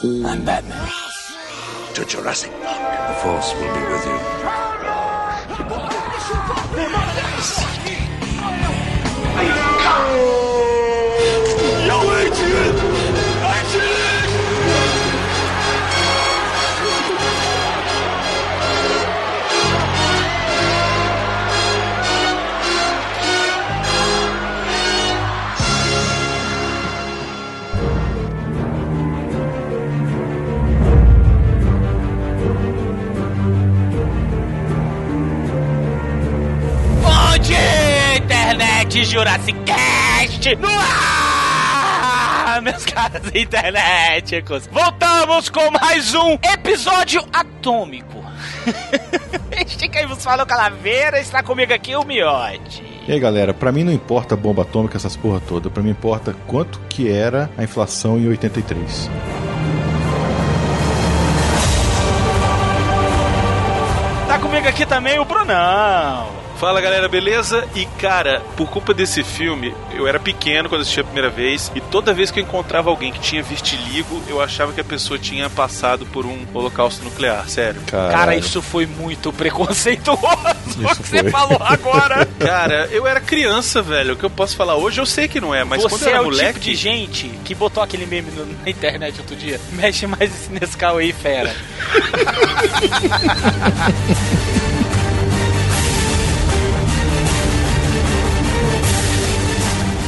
I'm Batman. To Jurassic Park. The Force will be with you. Bom internet Jurassic Cast no ar, meus caros internéticos. Voltamos com mais um episódio atômico. este quem vos fala é Calaveira, está comigo aqui o Miote. E aí galera, pra mim não importa a bomba atômica, essas porra toda, pra mim importa quanto que era a inflação em 83. Tá comigo aqui também o Brunão. Fala galera, beleza? E cara, por culpa desse filme, eu era pequeno quando assisti a primeira vez, e toda vez que eu encontrava alguém que tinha vitiligo, eu achava que a pessoa tinha passado por um holocausto nuclear, sério. Cara, isso foi muito preconceituoso o Isso que você foi. falou agora. Cara, eu era criança, velho. O que eu posso falar hoje, eu sei que não é, mas quando Você eu era é o moleque. tipo de gente que botou aquele meme no- na internet outro dia. Mexe mais esse Nescau aí, fera.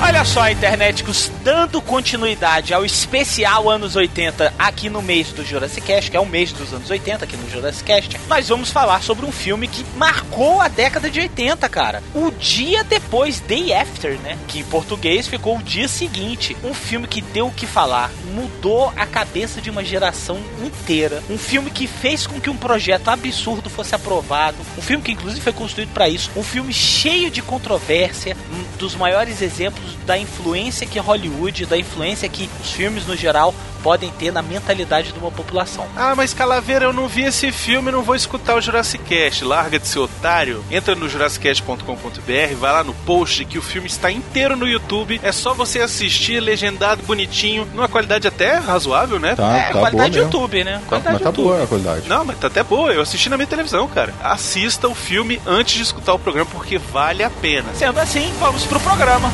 Olha só, interneticos, dando continuidade ao especial anos 80 aqui no mês do Jurassic Cast, que é o mês dos anos 80 aqui no Jurassic Cast, nós vamos falar sobre um filme que marcou a década de 80, cara. O dia depois, Day After, né? Que em português ficou o dia seguinte. Um filme que deu o que falar, mudou a cabeça de uma geração inteira. Um filme que fez com que um projeto absurdo fosse aprovado. Um filme que inclusive foi construído para isso. Um filme cheio de controvérsia, um dos maiores exemplos da influência que Hollywood, da influência que os filmes no geral podem ter na mentalidade de uma população. Ah, mas Calaveira, eu não vi esse filme, não vou escutar o Jurassic Cast. Larga de ser otário. Entra no jurassicast.com.br, vai lá no post que o filme está inteiro no YouTube. É só você assistir, legendado, bonitinho, numa qualidade até razoável, né? Tá, é, tá boa qualidade mesmo. YouTube, né? Tá, Qualidade mas tá YouTube. boa a qualidade. Não, mas tá até boa. Eu assisti na minha televisão, cara. Assista o filme antes de escutar o programa, porque vale a pena. Sendo assim, vamos pro programa.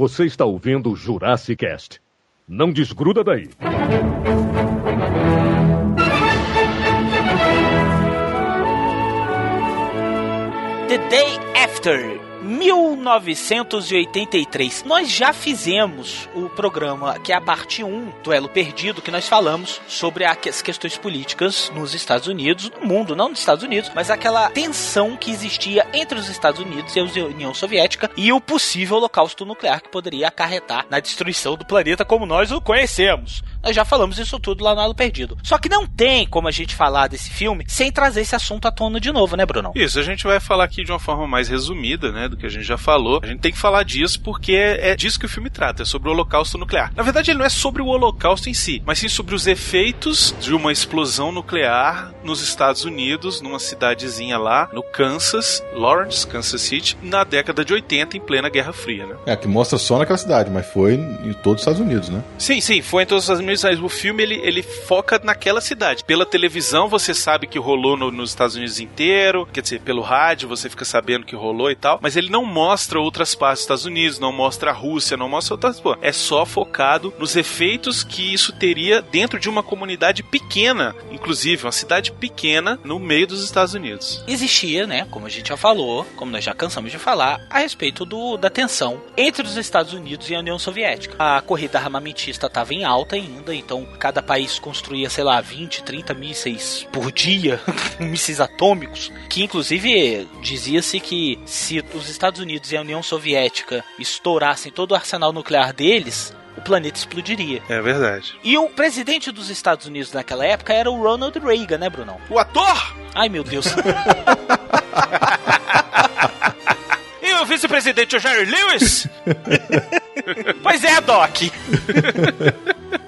Você está ouvindo o Jurassic Cast. Não desgruda daí. The Day After. 1983. Nós já fizemos o programa que é a parte 1 do Elo Perdido, que nós falamos sobre as questões políticas nos Estados Unidos, no mundo, não nos Estados Unidos, mas aquela tensão que existia entre os Estados Unidos e a União Soviética e o possível holocausto nuclear que poderia acarretar na destruição do planeta como nós o conhecemos. Nós já falamos isso tudo lá no Elo Perdido. Só que não tem como a gente falar desse filme sem trazer esse assunto à tona de novo, né, Brunão? Isso, a gente vai falar aqui de uma forma mais resumida, né, do que a gente já falou. A gente tem que falar disso porque é, é disso que o filme trata, é sobre o holocausto nuclear. Na verdade, ele não é sobre o holocausto em si, mas sim sobre os efeitos de uma explosão nuclear nos Estados Unidos, numa cidadezinha lá, no Kansas, Lawrence, Kansas City, na década de 80, em plena Guerra Fria, né? É, que mostra só naquela cidade, mas foi em todos os Estados Unidos, né? Sim, sim, foi em todos os Estados Unidos, o filme ele, ele foca naquela cidade. Pela televisão você sabe que rolou no- nos Estados Unidos inteiro, quer dizer, pelo rádio você fica sabendo que rolou e tal, mas ele não mostra outras partes dos Estados Unidos, não mostra a Rússia, não mostra outras. Pô, é só focado nos efeitos que isso teria dentro de uma comunidade pequena, inclusive uma cidade pequena no meio dos Estados Unidos. existia, né, como a gente já falou, como nós já cansamos de falar, a respeito do, da tensão entre os Estados Unidos e a União Soviética. A corrida armamentista estava em alta ainda, então cada país construía, sei lá, 20, 30 mísseis por dia, mísseis atômicos, que inclusive dizia-se que se os Estados Unidos e a União Soviética estourassem todo o arsenal nuclear deles, o planeta explodiria. É verdade. E o presidente dos Estados Unidos naquela época era o Ronald Reagan, né, Brunão? O ator! Ai, meu Deus. e o vice-presidente, o Jerry Lewis? pois é, Doc.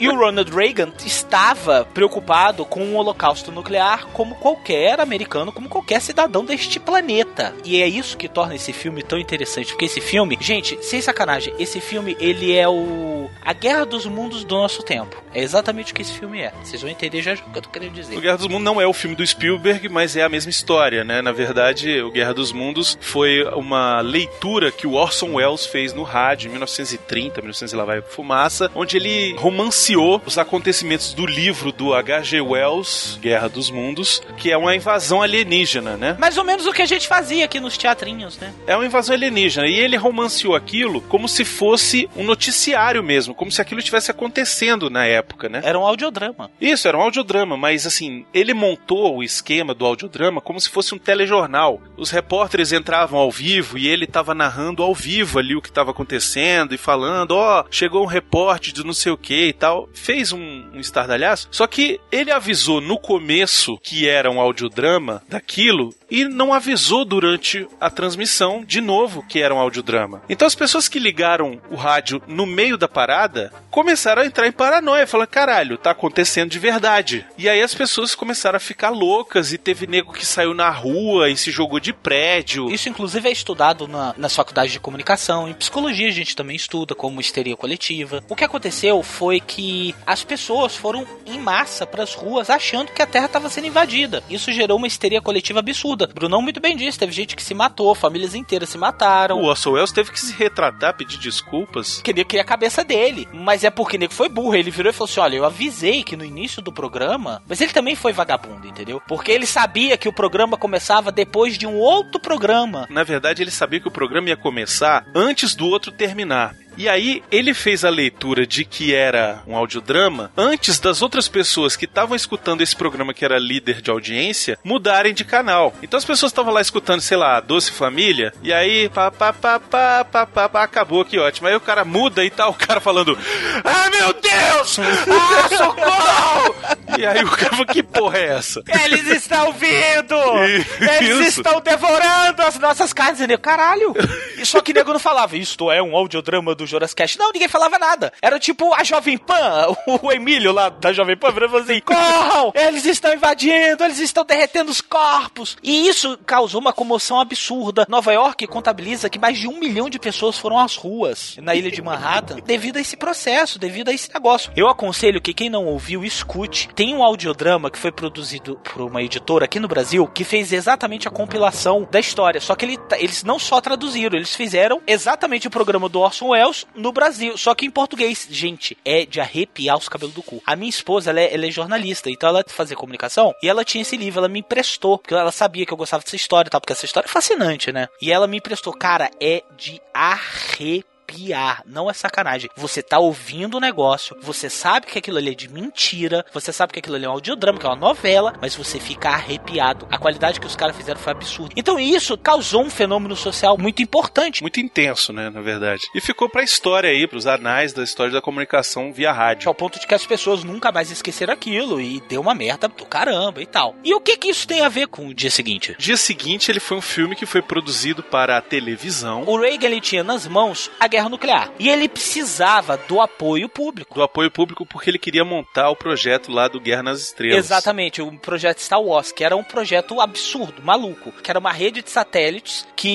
E o Ronald Reagan estava preocupado com o holocausto nuclear como qualquer americano, como qualquer cidadão deste planeta. E é isso que torna esse filme tão interessante, porque esse filme, gente, sem sacanagem, esse filme ele é o a guerra dos mundos do nosso tempo. É exatamente o que esse filme é. Vocês vão entender já o que eu tô querendo dizer. O Guerra dos Mundos não é o filme do Spielberg, mas é a mesma história, né? Na verdade, o Guerra dos Mundos foi uma leitura que o Orson Welles fez no rádio em 1930, 1900 lá vai fumaça, onde ele romanceou os acontecimentos do livro do H.G. Wells, Guerra dos Mundos, que é uma invasão alienígena, né? Mais ou menos o que a gente fazia aqui nos teatrinhos, né? É uma invasão alienígena. E ele romanceou aquilo como se fosse um noticiário mesmo, como se aquilo estivesse acontecendo na época, né? Era um audiodrama. Isso, era um audiodrama, mas assim, ele montou o esquema do audiodrama como se fosse um telejornal. Os repórteres entravam ao vivo e ele estava narrando ao vivo ali o que estava acontecendo e falando, ó, oh, chegou um repórter de não sei o que e tal. Fez um, um estardalhaço. Só que ele avisou no começo que era um audiodrama daquilo e não avisou durante a transmissão de novo que era um audiodrama. Então as pessoas que ligaram o rádio no meio da parada começaram a entrar em paranoia, falando: caralho, tá acontecendo de verdade. E aí as pessoas começaram a ficar loucas e teve nego que saiu na rua e se jogou de prédio. Isso, inclusive, é estudado na, nas faculdades de comunicação. Em psicologia a gente também estuda como histeria coletiva. O que aconteceu foi que as pessoas foram em massa para as ruas achando que a Terra estava sendo invadida. Isso gerou uma histeria coletiva absurda. Brunão muito bem disse, teve gente que se matou, famílias inteiras se mataram. O Orson Welles teve que se retratar, pedir desculpas. Queria que a cabeça dele, mas é porque nego foi burro. Ele virou e falou assim: olha, eu avisei que no início do programa. Mas ele também foi vagabundo, entendeu? Porque ele sabia que o programa começava depois de um outro programa. Na verdade, ele sabia que o programa ia começar antes do outro terminar. E aí ele fez a leitura de que era um audiodrama antes das outras pessoas que estavam escutando esse programa que era líder de audiência mudarem de canal. Então as pessoas estavam lá escutando, sei lá, Doce Família, e aí pá, pá, pá, pá, pá, pá, pá, acabou, que ótimo. Aí o cara muda e tá o cara falando: Ah, meu Deus! Ah, socorro! e aí o cara falou: Que porra é essa? Eles estão vindo! Eles Isso. estão devorando as nossas carnes. E caralho! E só que nego não falava: Isto é um audiodrama do do Jonas Cash. Não, ninguém falava nada. Era tipo a Jovem Pan, o Emílio lá da Jovem Pan, falando assim: corram! Eles estão invadindo, eles estão derretendo os corpos. E isso causou uma comoção absurda. Nova York contabiliza que mais de um milhão de pessoas foram às ruas na ilha de Manhattan devido a esse processo, devido a esse negócio. Eu aconselho que quem não ouviu, escute. Tem um audiodrama que foi produzido por uma editora aqui no Brasil que fez exatamente a compilação da história. Só que ele, eles não só traduziram, eles fizeram exatamente o programa do Orson Welles no Brasil, só que em português. Gente, é de arrepiar os cabelos do cu. A minha esposa, ela é, ela é jornalista, então ela fazia comunicação e ela tinha esse livro, ela me emprestou, porque ela sabia que eu gostava dessa história, tá? Porque essa história é fascinante, né? E ela me emprestou, cara, é de arrepiar arrepiar. Não é sacanagem. Você tá ouvindo o negócio, você sabe que aquilo ali é de mentira, você sabe que aquilo ali é um audiodrama, que é uma novela, mas você fica arrepiado. A qualidade que os caras fizeram foi absurda. Então isso causou um fenômeno social muito importante. Muito intenso, né, na verdade. E ficou pra história aí, pros anais da história da comunicação via rádio. Ao ponto de que as pessoas nunca mais esqueceram aquilo e deu uma merda do caramba e tal. E o que que isso tem a ver com o dia seguinte? Dia seguinte, ele foi um filme que foi produzido para a televisão. O Reagan ele tinha nas mãos a guerra nuclear. E ele precisava do apoio público. Do apoio público porque ele queria montar o projeto lá do Guerra nas Estrelas. Exatamente, o projeto Star Wars, que era um projeto absurdo, maluco, que era uma rede de satélites que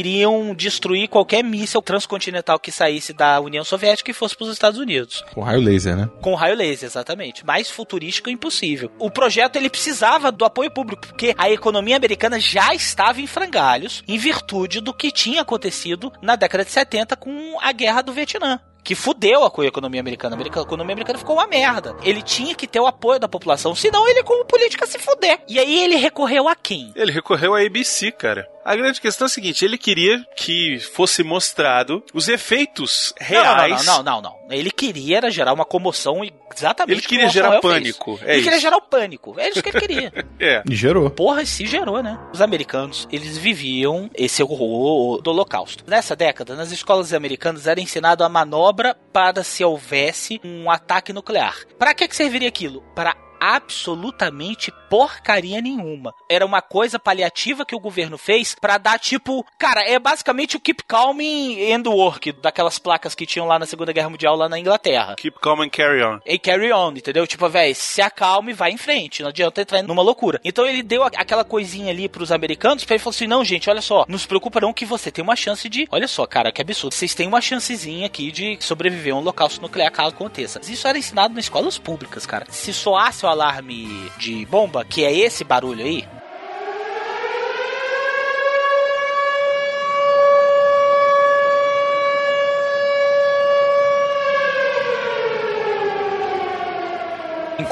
iriam destruir qualquer míssil transcontinental que saísse da União Soviética e fosse para os Estados Unidos. Com raio laser, né? Com raio laser, exatamente. Mais futurístico impossível. O projeto ele precisava do apoio público, porque a economia americana já estava em frangalhos em virtude do que tinha acontecido na década de 70 com com a guerra do Vietnã que fudeu a economia americana. A economia americana ficou uma merda. Ele tinha que ter o apoio da população, senão ele, como política, se fuder. E aí ele recorreu a quem? Ele recorreu à ABC, cara. A grande questão é a seguinte: ele queria que fosse mostrado os efeitos reais. Não, não, não, não. não, Ele queria era gerar uma comoção exatamente. Ele queria gerar pânico. É ele isso. queria gerar o pânico. É isso que ele queria. é. E gerou. Porra, se gerou, né? Os americanos, eles viviam esse horror do Holocausto. Nessa década, nas escolas americanas era ensinado a manobra para se houvesse um ataque nuclear. Para que, que serviria aquilo? Para absolutamente porcaria nenhuma. Era uma coisa paliativa que o governo fez para dar tipo, cara, é basicamente o Keep Calm and Work, daquelas placas que tinham lá na Segunda Guerra Mundial lá na Inglaterra. Keep calm and carry on. E carry on, entendeu? Tipo, velho, se acalme e vai em frente. Não adianta entrar numa loucura. Então ele deu aquela coisinha ali pros americanos, pra ele falar assim: não, gente, olha só, nos preocupa não que você tem uma chance de. Olha só, cara, que absurdo. Vocês têm uma chancezinha aqui de sobreviver a um holocausto nuclear caso aconteça. Isso era ensinado nas escolas públicas, cara. Se soasse o alarme de bomba, que é esse barulho aí,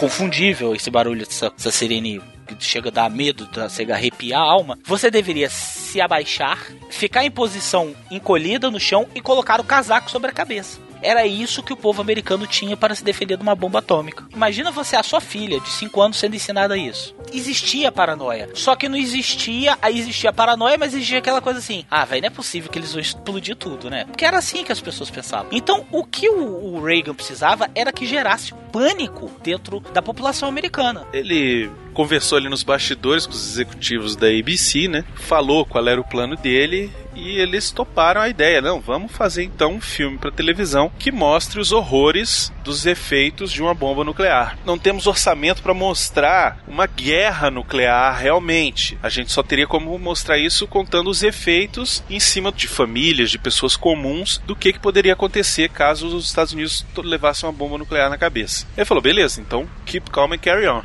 inconfundível esse barulho dessa, dessa sirene que chega a dar medo, chega a arrepiar a alma, você deveria se abaixar, ficar em posição encolhida no chão e colocar o casaco sobre a cabeça. Era isso que o povo americano tinha para se defender de uma bomba atômica. Imagina você, a sua filha de 5 anos, sendo ensinada isso. Existia paranoia. Só que não existia, aí existia paranoia, mas existia aquela coisa assim: ah, velho, não é possível que eles vão explodir tudo, né? Porque era assim que as pessoas pensavam. Então, o que o, o Reagan precisava era que gerasse pânico dentro da população americana. Ele conversou ali nos bastidores com os executivos da ABC, né? Falou qual era o plano dele e eles toparam a ideia. Não, vamos fazer então um filme para televisão que mostre os horrores dos efeitos de uma bomba nuclear. Não temos orçamento para mostrar uma guerra nuclear realmente. A gente só teria como mostrar isso contando os efeitos em cima de famílias, de pessoas comuns, do que, que poderia acontecer caso os Estados Unidos levassem uma bomba nuclear na cabeça. Ele falou: beleza, então keep calm and carry on.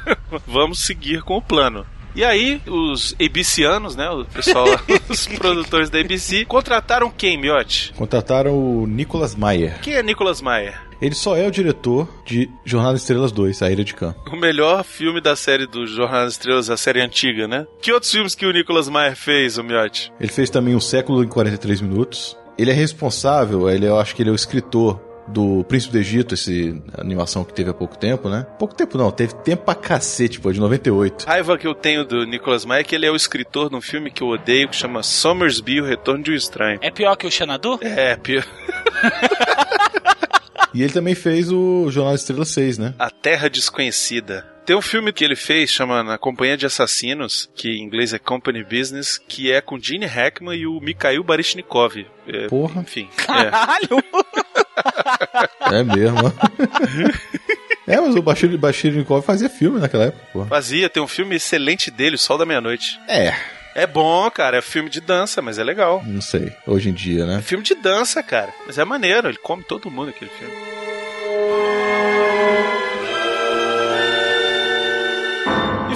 vamos seguir com o plano. E aí, os ABCianos, né? O pessoal, os produtores da ABC, contrataram quem, Miotti? Contrataram o Nicolas Meyer. Quem é Nicolas Meyer? Ele só é o diretor de Jornada das Estrelas 2, A Ilha de Khan. O melhor filme da série do Jornada das Estrelas, a série antiga, né? Que outros filmes que o Nicolas Meyer fez, o Miotti? Ele fez também Um Século em 43 Minutos. Ele é responsável, ele, eu acho que ele é o escritor do Príncipe do Egito, essa animação que teve há pouco tempo, né? Pouco tempo não, teve tempo pra cacete, pô, de 98. A raiva que eu tenho do Nicholas Meyer é que ele é o escritor de um filme que eu odeio, que chama Somersby, O Retorno de um Estranho. É pior que o Xanadu? É, pior. e ele também fez o Jornal Estrela 6, né? A Terra Desconhecida. Tem um filme que ele fez, chama Na Companhia de Assassinos, que em inglês é Company Business, que é com Gene Hackman e o Mikhail Baryshnikov. É, Porra. Enfim. Caralho! É, é mesmo. É, mas o Bashir, Bashir Nikov fazia filme naquela época, pô. Fazia, tem um filme excelente dele, O Sol da Meia-Noite. É. É bom, cara, é filme de dança, mas é legal. Não sei, hoje em dia, né? É filme de dança, cara, mas é maneiro, ele come todo mundo aquele filme.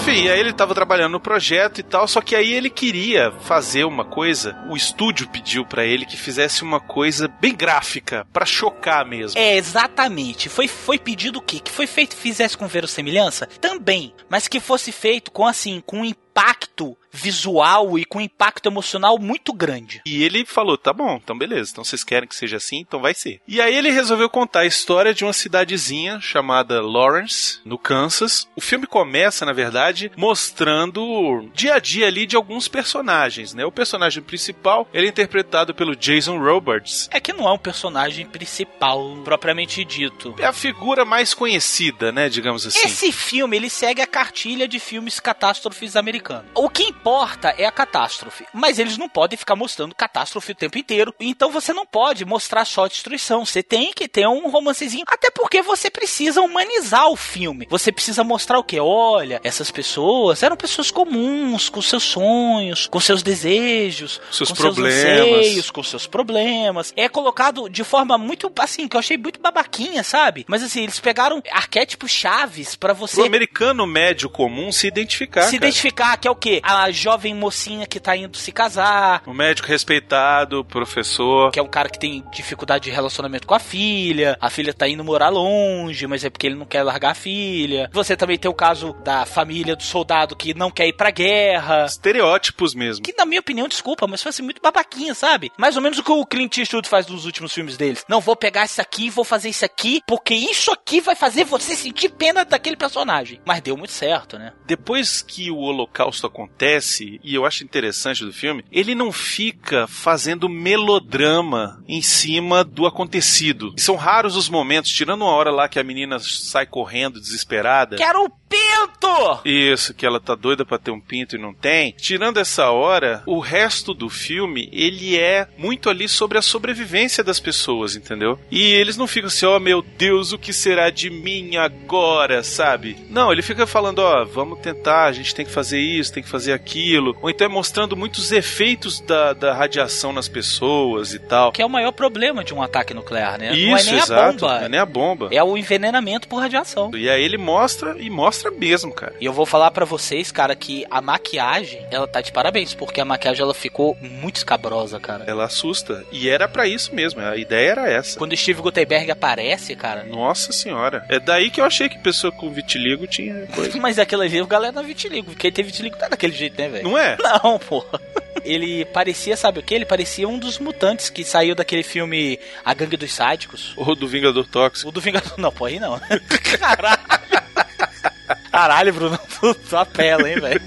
Enfim, aí ele estava trabalhando no projeto e tal, só que aí ele queria fazer uma coisa. O estúdio pediu para ele que fizesse uma coisa bem gráfica, para chocar mesmo. É, exatamente. Foi, foi pedido o quê? Que foi feito, fizesse com verossimilhança? Também. Mas que fosse feito com, assim, com um impacto visual e com impacto emocional muito grande. E ele falou: tá bom, então beleza, então vocês querem que seja assim, então vai ser. E aí ele resolveu contar a história de uma cidadezinha chamada Lawrence, no Kansas. O filme começa, na verdade, mostrando o dia a dia ali de alguns personagens, né? O personagem principal, ele é interpretado pelo Jason Roberts. É que não é um personagem principal propriamente dito. É a figura mais conhecida, né, digamos assim. Esse filme, ele segue a cartilha de filmes catástrofes americanos. O que importa é a catástrofe, mas eles não podem ficar mostrando catástrofe o tempo inteiro. Então você não pode mostrar só destruição. Você tem que ter um romancezinho, até porque você precisa humanizar o filme. Você precisa mostrar o que? Olha, essas pessoas eram pessoas comuns, com seus sonhos, com seus desejos, seus com problemas, seus anseios, com seus problemas. É colocado de forma muito assim, que eu achei muito babaquinha, sabe? Mas assim, eles pegaram arquétipos chaves para você. O americano médio comum se identificar. Se cara. identificar que é o quê? A jovem mocinha que tá indo se casar. O médico respeitado, professor. Que é um cara que tem dificuldade de relacionamento com a filha. A filha tá indo morar longe, mas é porque ele não quer largar a filha. Você também tem o caso da família do soldado que não quer ir pra guerra. Estereótipos mesmo. Que, na minha opinião, desculpa, mas foi assim muito babaquinha, sabe? Mais ou menos o que o Clint Eastwood faz nos últimos filmes deles. Não, vou pegar isso aqui, vou fazer isso aqui, porque isso aqui vai fazer você sentir pena daquele personagem. Mas deu muito certo, né? Depois que o holocausto acontece, acontece, e eu acho interessante do filme, ele não fica fazendo melodrama em cima do acontecido. E são raros os momentos, tirando uma hora lá que a menina sai correndo desesperada. Quero o pinto! Isso, que ela tá doida pra ter um pinto e não tem. Tirando essa hora, o resto do filme, ele é muito ali sobre a sobrevivência das pessoas, entendeu? E eles não ficam assim, ó oh, meu Deus, o que será de mim agora, sabe? Não, ele fica falando, ó, oh, vamos tentar, a gente tem que fazer isso, tem que fazer aquilo. Ou então é mostrando muitos efeitos da, da radiação nas pessoas e tal. Que é o maior problema de um ataque nuclear, né? Isso, não é nem exato, a bomba. Não é nem a bomba. É o envenenamento por radiação. E aí ele mostra e mostra mesmo, cara. E eu vou falar para vocês, cara, que a maquiagem, ela tá de parabéns, porque a maquiagem ela ficou muito escabrosa, cara. Ela assusta. E era para isso mesmo, a ideia era essa. Quando Steve Gutenberg aparece, cara. Nossa senhora. É daí que eu achei que pessoa com vitiligo tinha coisa. Mas aquilo ali, o galera não é vitiligo. Quem tem vitiligo tá daquele jeito, né, velho? Não é? Não, porra. Ele parecia, sabe o que? Ele parecia um dos mutantes que saiu daquele filme A Gangue dos Sádicos. Ou do Vingador Tóxico. O do Vingador. Não, pô, aí não. Caralho. Caralho, Bruno, tu apela, hein, velho?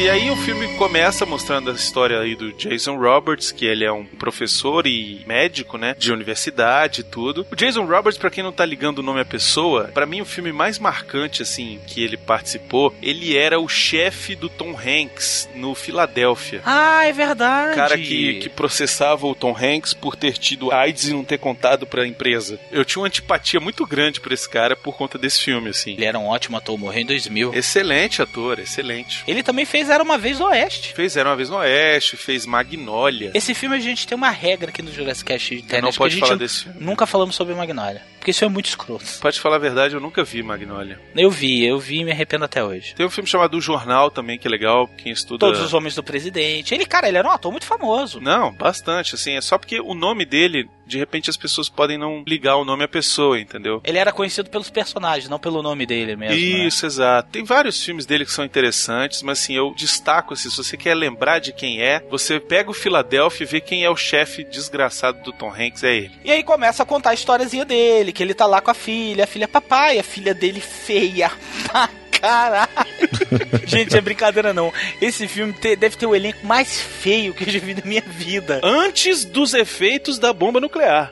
E aí o filme começa mostrando a história aí do Jason Roberts, que ele é um professor e médico, né, de universidade e tudo. O Jason Roberts, para quem não tá ligando o nome à pessoa, para mim o filme mais marcante assim que ele participou, ele era o chefe do Tom Hanks no Filadélfia. Ah, é verdade. O cara que, que processava o Tom Hanks por ter tido AIDS e não ter contado para a empresa. Eu tinha uma antipatia muito grande por esse cara por conta desse filme, assim. Ele era um ótimo ator, morreu em 2000. Excelente ator, excelente. Ele também fez Era Uma Vez no Oeste. Fez Era Uma Vez no Oeste, fez Magnólia. Esse filme a gente tem uma regra aqui no Jurassic Cast de internet não pode falar desse filme. nunca falamos sobre Magnólia. Porque isso é muito escroto. Pode falar a verdade, eu nunca vi Magnólia. Eu vi, eu vi e me arrependo até hoje. Tem um filme chamado O Jornal também, que é legal, quem estuda... Todos os Homens do Presidente. Ele, cara, ele era um ator muito famoso. Não, bastante, assim, é só porque o nome dele, de repente as pessoas podem não ligar o nome à pessoa, entendeu? Ele era conhecido pelos personagens, não pelo nome dele mesmo. né? Isso, exato. Tem vários filmes dele que são interessantes, mas assim, eu destaco assim, se você quer lembrar de quem é, você pega o Filadélfia e vê quem é o chefe desgraçado do Tom Hanks, é ele. E aí começa a contar a historiazinha dele, que ele tá lá com a filha, a filha é papai, a filha dele feia pra caralho. Gente, é brincadeira não. Esse filme te- deve ter o elenco mais feio que eu já vi na minha vida. Antes dos efeitos da bomba nuclear.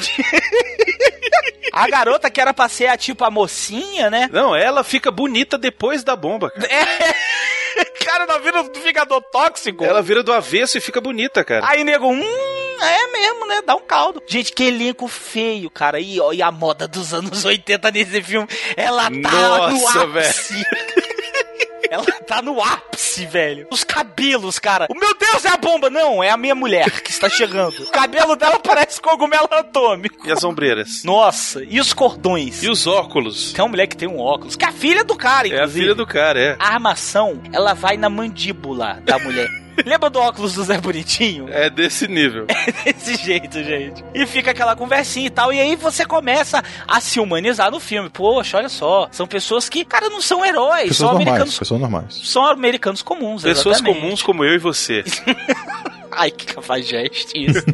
A garota que era pra ser a, tipo a mocinha, né? Não, ela fica bonita depois da bomba, cara. É. Cara, na vida do Vingador Tóxico. Ela vira do avesso e fica bonita, cara. Aí, nego, hum, é mesmo, né? Dá um caldo. Gente, que elenco feio, cara. E, ó, e a moda dos anos 80 nesse filme, ela tá Nossa, no ápice. Ela tá no ápice, velho. Os cabelos, cara. O meu Deus, é a bomba. Não, é a minha mulher que está chegando. O cabelo dela parece cogumelo atômico. E as ombreiras? Nossa, e os cordões? E os óculos? Tem uma mulher que tem um óculos, que é a filha do cara, É a inclusive. filha do cara, é. A armação, ela vai na mandíbula da mulher. Lembra do óculos do Zé Bonitinho? É desse nível. Desse jeito, gente. E fica aquela conversinha e tal. E aí você começa a se humanizar no filme. Poxa, olha só. São pessoas que, cara, não são heróis. Pessoas são normais, americanos. pessoas normais. São americanos comuns, Pessoas exatamente. comuns como eu e você. Ai, que cafajeste isso.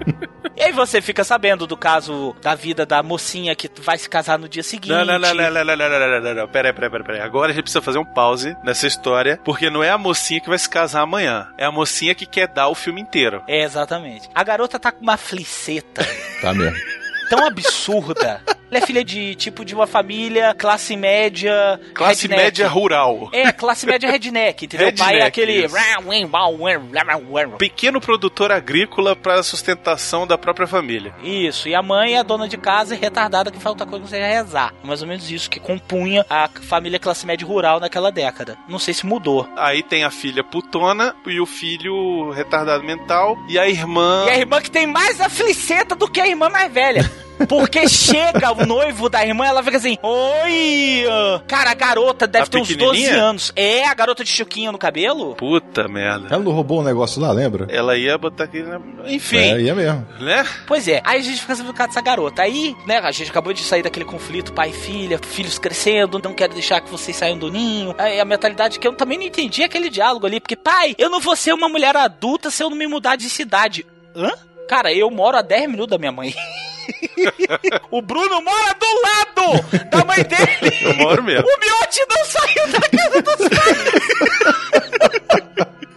e aí você fica sabendo do caso da vida da mocinha que vai se casar no dia seguinte. Não, não, não, não, não, não, não, não, não, não, não. Pera pera pera aí. Agora a gente precisa fazer um pause nessa história, porque não é a mocinha que vai se casar amanhã. É a mocinha que quer dar o filme inteiro. É, exatamente. A garota tá com uma fliceta Tá mesmo. tão absurda. Ela é filha de, tipo, de uma família classe média... Classe redneck. média rural. É, classe média redneck, entendeu? O pai é Redneck, aquele... isso. Pequeno produtor agrícola para a sustentação da própria família. Isso, e a mãe é a dona de casa e retardada que faz outra coisa que não seja rezar. Mais ou menos isso que compunha a família classe média rural naquela década. Não sei se mudou. Aí tem a filha putona e o filho retardado mental e a irmã. E a irmã que tem mais a fliceta do que a irmã mais velha. Porque chega o noivo da irmã, ela fica assim: Oi! Cara, a garota deve A ter uns 12 pequenininha? anos. É a garota de chuquinho no cabelo? Puta merda. Ela não roubou um negócio lá, lembra? Ela ia botar aqui. na- Enfim, É, ia mesmo. né? Pois é, aí a gente fica sabendo do caso dessa garota. Aí, né, a gente acabou de sair daquele conflito pai e filha, filhos crescendo, não quero deixar que vocês saiam do ninho. Aí a mentalidade que eu também não entendi aquele diálogo ali, porque, pai, eu não vou ser uma mulher adulta se eu não me mudar de cidade. Hã? Cara, eu moro a 10 minutos da minha mãe. o Bruno mora do lado da mãe dele. Eu moro mesmo. O Miotti não saiu da casa dos pais.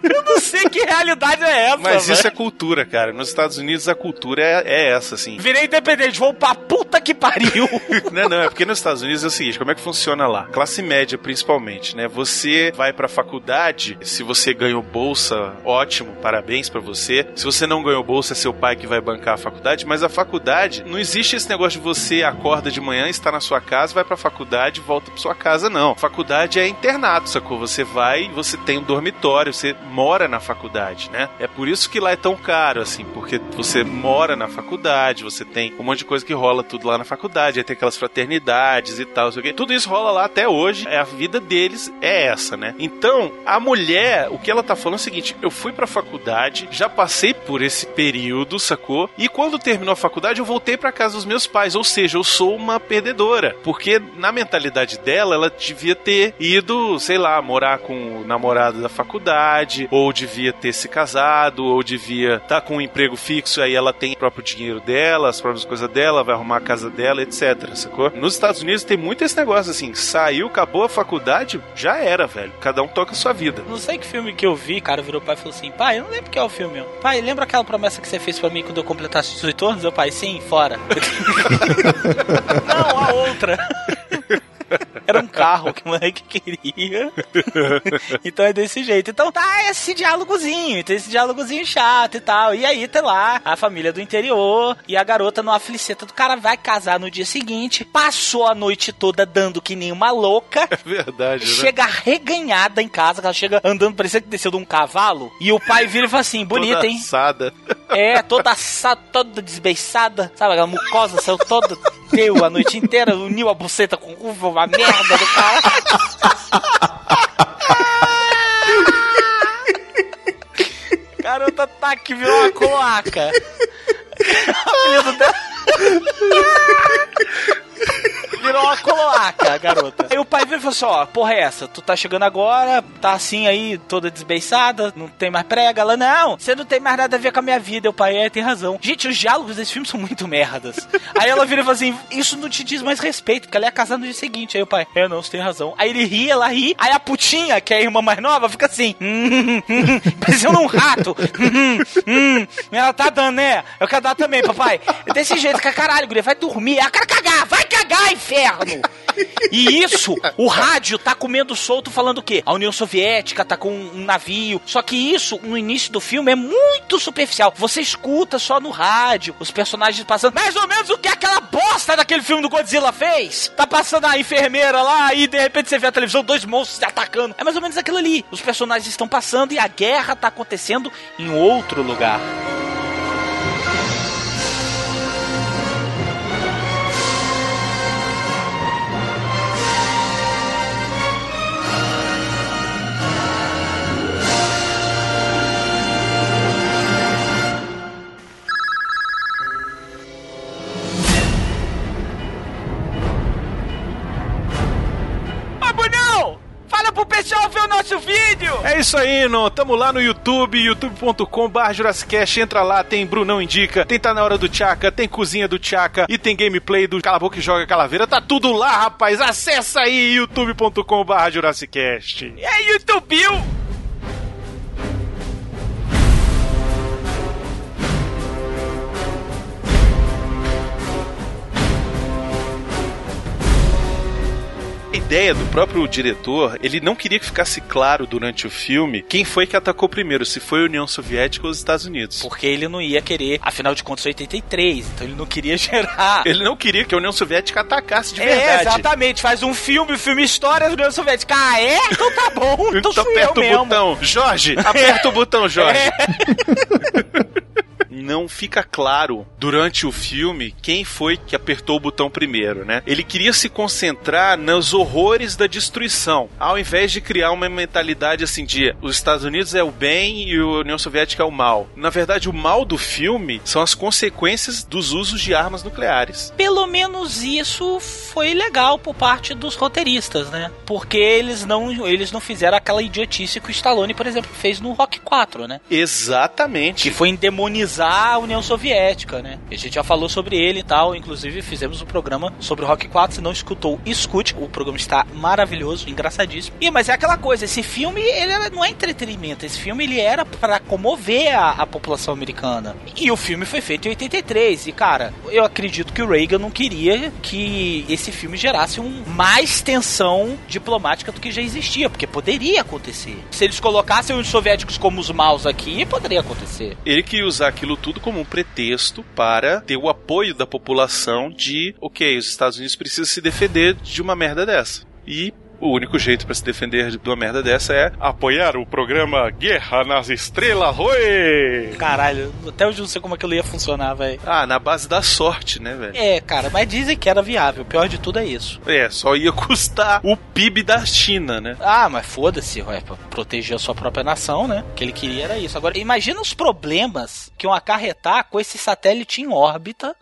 Eu não sei que realidade é essa, Mas isso velho. é cultura, cara. Nos Estados Unidos a cultura é, é essa, assim. Virei independente, vou pra puta que pariu. Não, não, é porque nos Estados Unidos é o seguinte, como é que funciona lá? Classe média, principalmente, né? Você vai pra faculdade, se você ganhou bolsa, ótimo, parabéns pra você. Se você não ganhou bolsa, é seu pai que vai bancar a faculdade, mas a faculdade, não existe esse negócio de você acorda de manhã, está na sua casa, vai pra faculdade, volta pra sua casa, não. Faculdade é internato, sacou? Você vai, você tem um dormitório, você mora na faculdade, né? É por isso que lá é tão caro, assim, porque você mora na faculdade, você tem um monte de coisa que rola tudo lá na faculdade, tem aquelas fraternidades e tal, sei o quê. Tudo isso rola lá até hoje, é a vida deles é essa, né? Então, a mulher, o que ela tá falando é o seguinte, eu fui pra faculdade, já passei por esse período, sacou? E quando terminou a faculdade, eu voltei pra casa dos meus pais, ou seja, eu sou uma perdedora, porque na mentalidade dela, ela devia ter ido, sei lá, morar com o namorado da faculdade, ou devia ter se casado, ou devia estar com um emprego fixo, aí ela tem o próprio dinheiro dela, as próprias coisas dela, vai arrumar a casa dela, etc, sacou? Nos Estados Unidos tem muito esse negócio assim, saiu, acabou a faculdade, já era, velho. Cada um toca a sua vida. Não sei que filme que eu vi, cara, virou pai e falou assim: pai, eu não lembro que é o filme. meu. Pai, lembra aquela promessa que você fez pra mim quando eu completasse 18 anos? Meu pai, sim, fora. não, a outra. Era um carro que o moleque queria. então é desse jeito. Então tá esse diálogozinho, tem esse diálogozinho chato e tal. E aí tá lá a família do interior e a garota numa fliceta do cara vai casar no dia seguinte. Passou a noite toda dando que nem uma louca. É verdade, né? Chega reganhada em casa, ela chega andando, parecia que desceu de um cavalo. E o pai vira e fala assim: bonita, Toda hein? assada. É, toda assada, toda desbeiçada, sabe? Aquela mucosa saiu toda, deu a noite inteira, uniu a buceta com uva, uma merda do cara. Garota tá que virou uma cloaca. Apelido dela. Virou uma cloaca, garota. Aí o pai veio e falou assim: ó, porra é essa? Tu tá chegando agora, tá assim aí, toda desbeiçada, não tem mais prega. Ela, não, você não tem mais nada a ver com a minha vida. O pai, é, tem razão. Gente, os diálogos desse filme são muito merdas. Aí ela vira e fala assim: isso não te diz mais respeito, porque ela ia casar no dia seguinte. Aí o pai, é, não, você tem razão. Aí ele ri, ela ri. Aí a putinha, que é a irmã mais nova, fica assim, hum, hum, hum, parecendo um rato. Ela tá dando, né? Eu quero dar também, papai. Desse jeito, que caralho, guria, vai dormir. Eu quero cagar, vai cagar, inferno. E isso, o rádio tá comendo solto falando o quê? A União Soviética tá com um navio. Só que isso, no início do filme, é muito superficial. Você escuta só no rádio os personagens passando. Mais ou menos o que aquela bosta daquele filme do Godzilla fez. Tá passando a enfermeira lá e de repente você vê a televisão, dois monstros se atacando. É mais ou menos aquilo ali. Os personagens estão passando e a guerra tá acontecendo em outro lugar. Pessoal ver o nosso vídeo! É isso aí, não. Tamo lá no YouTube, youtube.com.br Jurassicast. Entra lá, tem Brunão Indica, tem Tá Na Hora do Tchaka, tem Cozinha do Tchaka e tem gameplay do Cala Boca e Joga Calaveira. Tá tudo lá, rapaz. Acessa aí, youtube.com.br Jurassicast. E aí, YouTube? Ideia do próprio diretor, ele não queria que ficasse claro durante o filme quem foi que atacou primeiro, se foi a União Soviética ou os Estados Unidos. Porque ele não ia querer, afinal de contas, 83, então ele não queria gerar. Ele não queria que a União Soviética atacasse de É, verdade. exatamente. Faz um filme, o filme História da União Soviética. Ah, é? Então tá bom. Então, Então aperta o mesmo. botão. Jorge, aperta o botão, Jorge. É. Não fica claro durante o filme quem foi que apertou o botão primeiro, né? Ele queria se concentrar nos horrores da destruição, ao invés de criar uma mentalidade assim de os Estados Unidos é o bem e a União Soviética é o mal. Na verdade, o mal do filme são as consequências dos usos de armas nucleares. Pelo menos isso foi legal por parte dos roteiristas, né? Porque eles não, eles não fizeram aquela idiotice que o Stallone, por exemplo, fez no Rock 4, né? Exatamente. Que foi endemonizar valorizar a União Soviética, né? A gente já falou sobre ele e tal, inclusive fizemos um programa sobre o Rock 4, se não escutou, escute, o programa está maravilhoso, engraçadíssimo. E, mas é aquela coisa, esse filme, ele não é entretenimento, esse filme ele era para comover a, a população americana. E o filme foi feito em 83, e cara, eu acredito que o Reagan não queria que esse filme gerasse um mais tensão diplomática do que já existia, porque poderia acontecer. Se eles colocassem os soviéticos como os maus aqui, poderia acontecer. Ele queria usar aquilo tudo como um pretexto para ter o apoio da população de, ok, os Estados Unidos precisam se defender de uma merda dessa. E o único jeito para se defender de uma merda dessa é apoiar o programa Guerra nas Estrelas, oi! Caralho, até hoje eu não sei como aquilo ia funcionar, velho. Ah, na base da sorte, né, velho? É, cara, mas dizem que era viável. O pior de tudo é isso. É, só ia custar o PIB da China, né? Ah, mas foda-se, ué, pra proteger a sua própria nação, né? O que ele queria era isso. Agora, imagina os problemas que iam acarretar com esse satélite em órbita,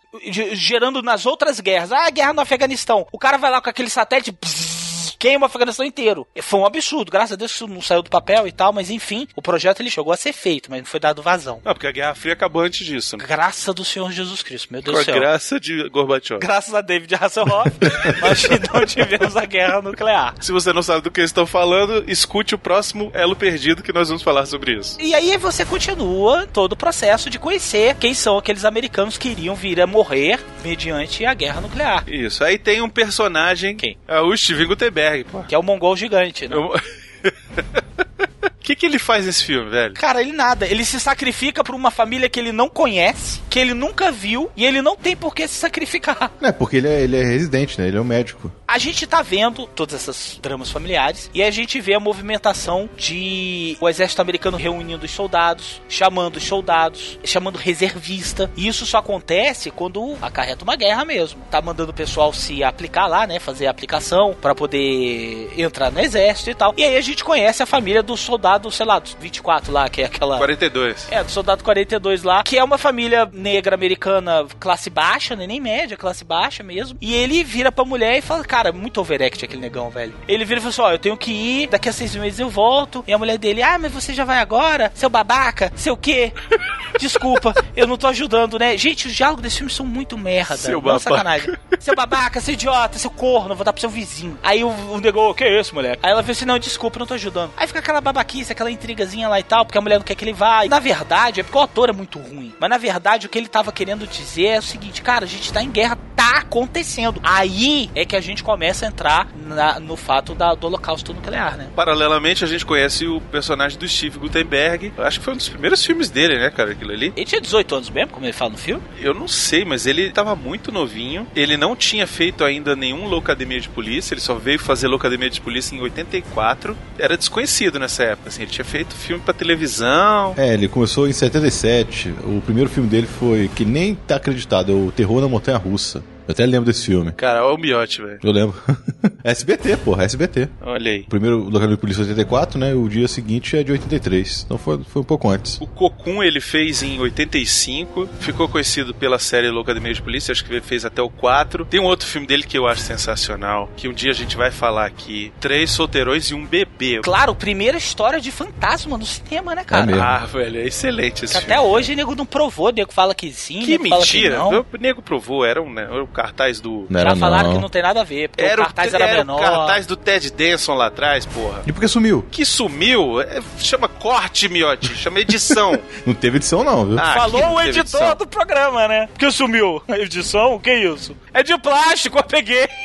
gerando nas outras guerras. Ah, a guerra no Afeganistão. O cara vai lá com aquele satélite. Bzz, queima o Afeganistão inteiro. Foi um absurdo, graças a Deus isso não saiu do papel e tal, mas enfim, o projeto ele chegou a ser feito, mas não foi dado vazão. Ah, porque a Guerra Fria acabou antes disso, né? Graça do Senhor Jesus Cristo, meu Deus do céu. graça de Gorbachev. Graças a David Hasselhoff, nós não tivemos a guerra nuclear. Se você não sabe do que eles estão falando, escute o próximo Elo Perdido que nós vamos falar sobre isso. E aí você continua todo o processo de conhecer quem são aqueles americanos que iriam vir a morrer mediante a guerra nuclear. Isso. Aí tem um personagem. Quem? É o Steven Gutenberg, pô. Que é o mongol gigante, né? Eu... O que, que ele faz nesse filme, velho? Cara, ele nada. Ele se sacrifica por uma família que ele não conhece, que ele nunca viu, e ele não tem por que se sacrificar. É, porque ele é, ele é residente, né? Ele é um médico. A gente tá vendo todas essas dramas familiares e a gente vê a movimentação de o exército americano reunindo os soldados, chamando os soldados, chamando reservista. E isso só acontece quando acarreta uma guerra mesmo. Tá mandando o pessoal se aplicar lá, né? Fazer a aplicação para poder entrar no exército e tal. E aí a gente conhece a família do soldado, sei lá, dos 24 lá, que é aquela. 42. É, do soldado 42 lá, que é uma família negra americana classe baixa, né? Nem média, classe baixa mesmo. E ele vira pra mulher e fala, cara, muito overact aquele negão, velho. Ele vira e fala assim, ó, eu tenho que ir, daqui a seis meses eu volto. E a mulher dele, ah, mas você já vai agora? Seu babaca? Seu quê? Desculpa, eu não tô ajudando, né? Gente, os diálogos desse filme são muito merda. Seu não é babaca. sacanagem. Seu babaca, seu idiota, seu corno, vou dar pro seu vizinho. Aí o, o negou, que isso, mulher? Aí ela fala assim, não, desculpa, não tô ajudando. Aí fica aquela babaquice, aquela intrigazinha lá e tal, porque a mulher não quer que ele vá. E, na verdade, é porque o ator é muito ruim. Mas na verdade, o que ele tava querendo dizer é o seguinte, cara, a gente tá em guerra, tá acontecendo. Aí é que a gente começa a entrar na- no fato da- do holocausto nuclear, né? Paralelamente, a gente conhece o personagem do Steve Gutenberg. Acho que foi um dos primeiros filmes dele, né, cara, aquilo ali. Ele tinha 18 anos mesmo, como ele fala no filme? Eu não sei, mas ele tava muito novinho. Ele não tinha feito ainda nenhum Loucademia de Polícia. Ele só veio fazer Loucademia de Polícia em 84. Era desconhecido nessa época, assim. Ele tinha feito filme pra televisão. É, ele começou em 77. O primeiro filme dele foi, que nem tá acreditado, é o Terror na Montanha Russa. Eu até lembro desse filme. Cara, olha o miote, velho. Eu lembro. SBT, porra, SBT. Olha aí. O primeiro Local de Polícia é 84, né? O dia seguinte é de 83. Então foi, foi um pouco antes. O Cocum ele fez em 85, ficou conhecido pela série Loucademia de Polícia, acho que ele fez até o 4. Tem um outro filme dele que eu acho sensacional, que um dia a gente vai falar aqui. Três solteirões e um bebê. Claro, primeira história de fantasma no cinema, né, cara? É. Ah, velho, é excelente esse Que filme. Até hoje o nego não provou, o nego fala que sim, Que nego fala mentira! que não. O nego provou, era, um, né, cartaz do. Não Já era falaram não. que não tem nada a ver, porque Era o cartaz era, era menor. o cartaz do Ted Danson lá atrás, porra. E por que sumiu? Que sumiu, é, chama corte, miote, chama edição. Não teve edição não, viu? Ah, Falou não o editor edição. do programa, né? Que sumiu. Edição? Que isso? É de plástico, eu peguei.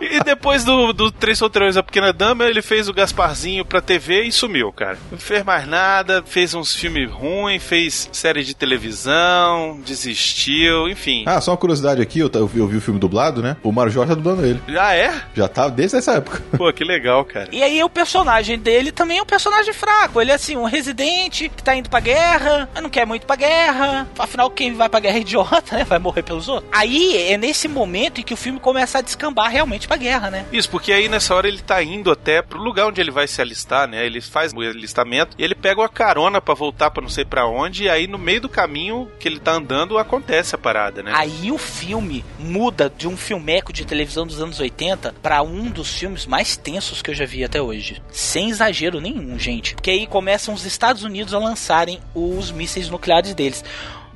E depois do, do Três Solteirões e a Pequena Dama, ele fez o Gasparzinho pra TV e sumiu, cara. Não fez mais nada, fez uns filmes ruins, fez série de televisão, desistiu, enfim. Ah, só uma curiosidade aqui, eu, eu vi, eu vi o filme dublado, né? O Mário Jorge tá dublando ele. Ah, é? Já tá desde essa época. Pô, que legal, cara. E aí o personagem dele também é um personagem fraco. Ele é assim, um residente que tá indo pra guerra, mas não quer muito pra guerra. Afinal, quem vai pra guerra é idiota, né? Vai morrer pelos outros. Aí é nesse momento em que o filme começa a descambar realmente pra guerra, né? Isso, porque aí nessa hora ele tá indo até pro lugar onde ele vai se alistar, né? Ele faz o alistamento e ele pega uma carona para voltar para não sei para onde, e aí no meio do caminho que ele tá andando acontece a parada, né? Aí o filme muda de um filmeco de televisão dos anos 80 para um dos filmes mais tensos que eu já vi até hoje. Sem exagero nenhum, gente. Porque aí começam os Estados Unidos a lançarem os mísseis nucleares deles.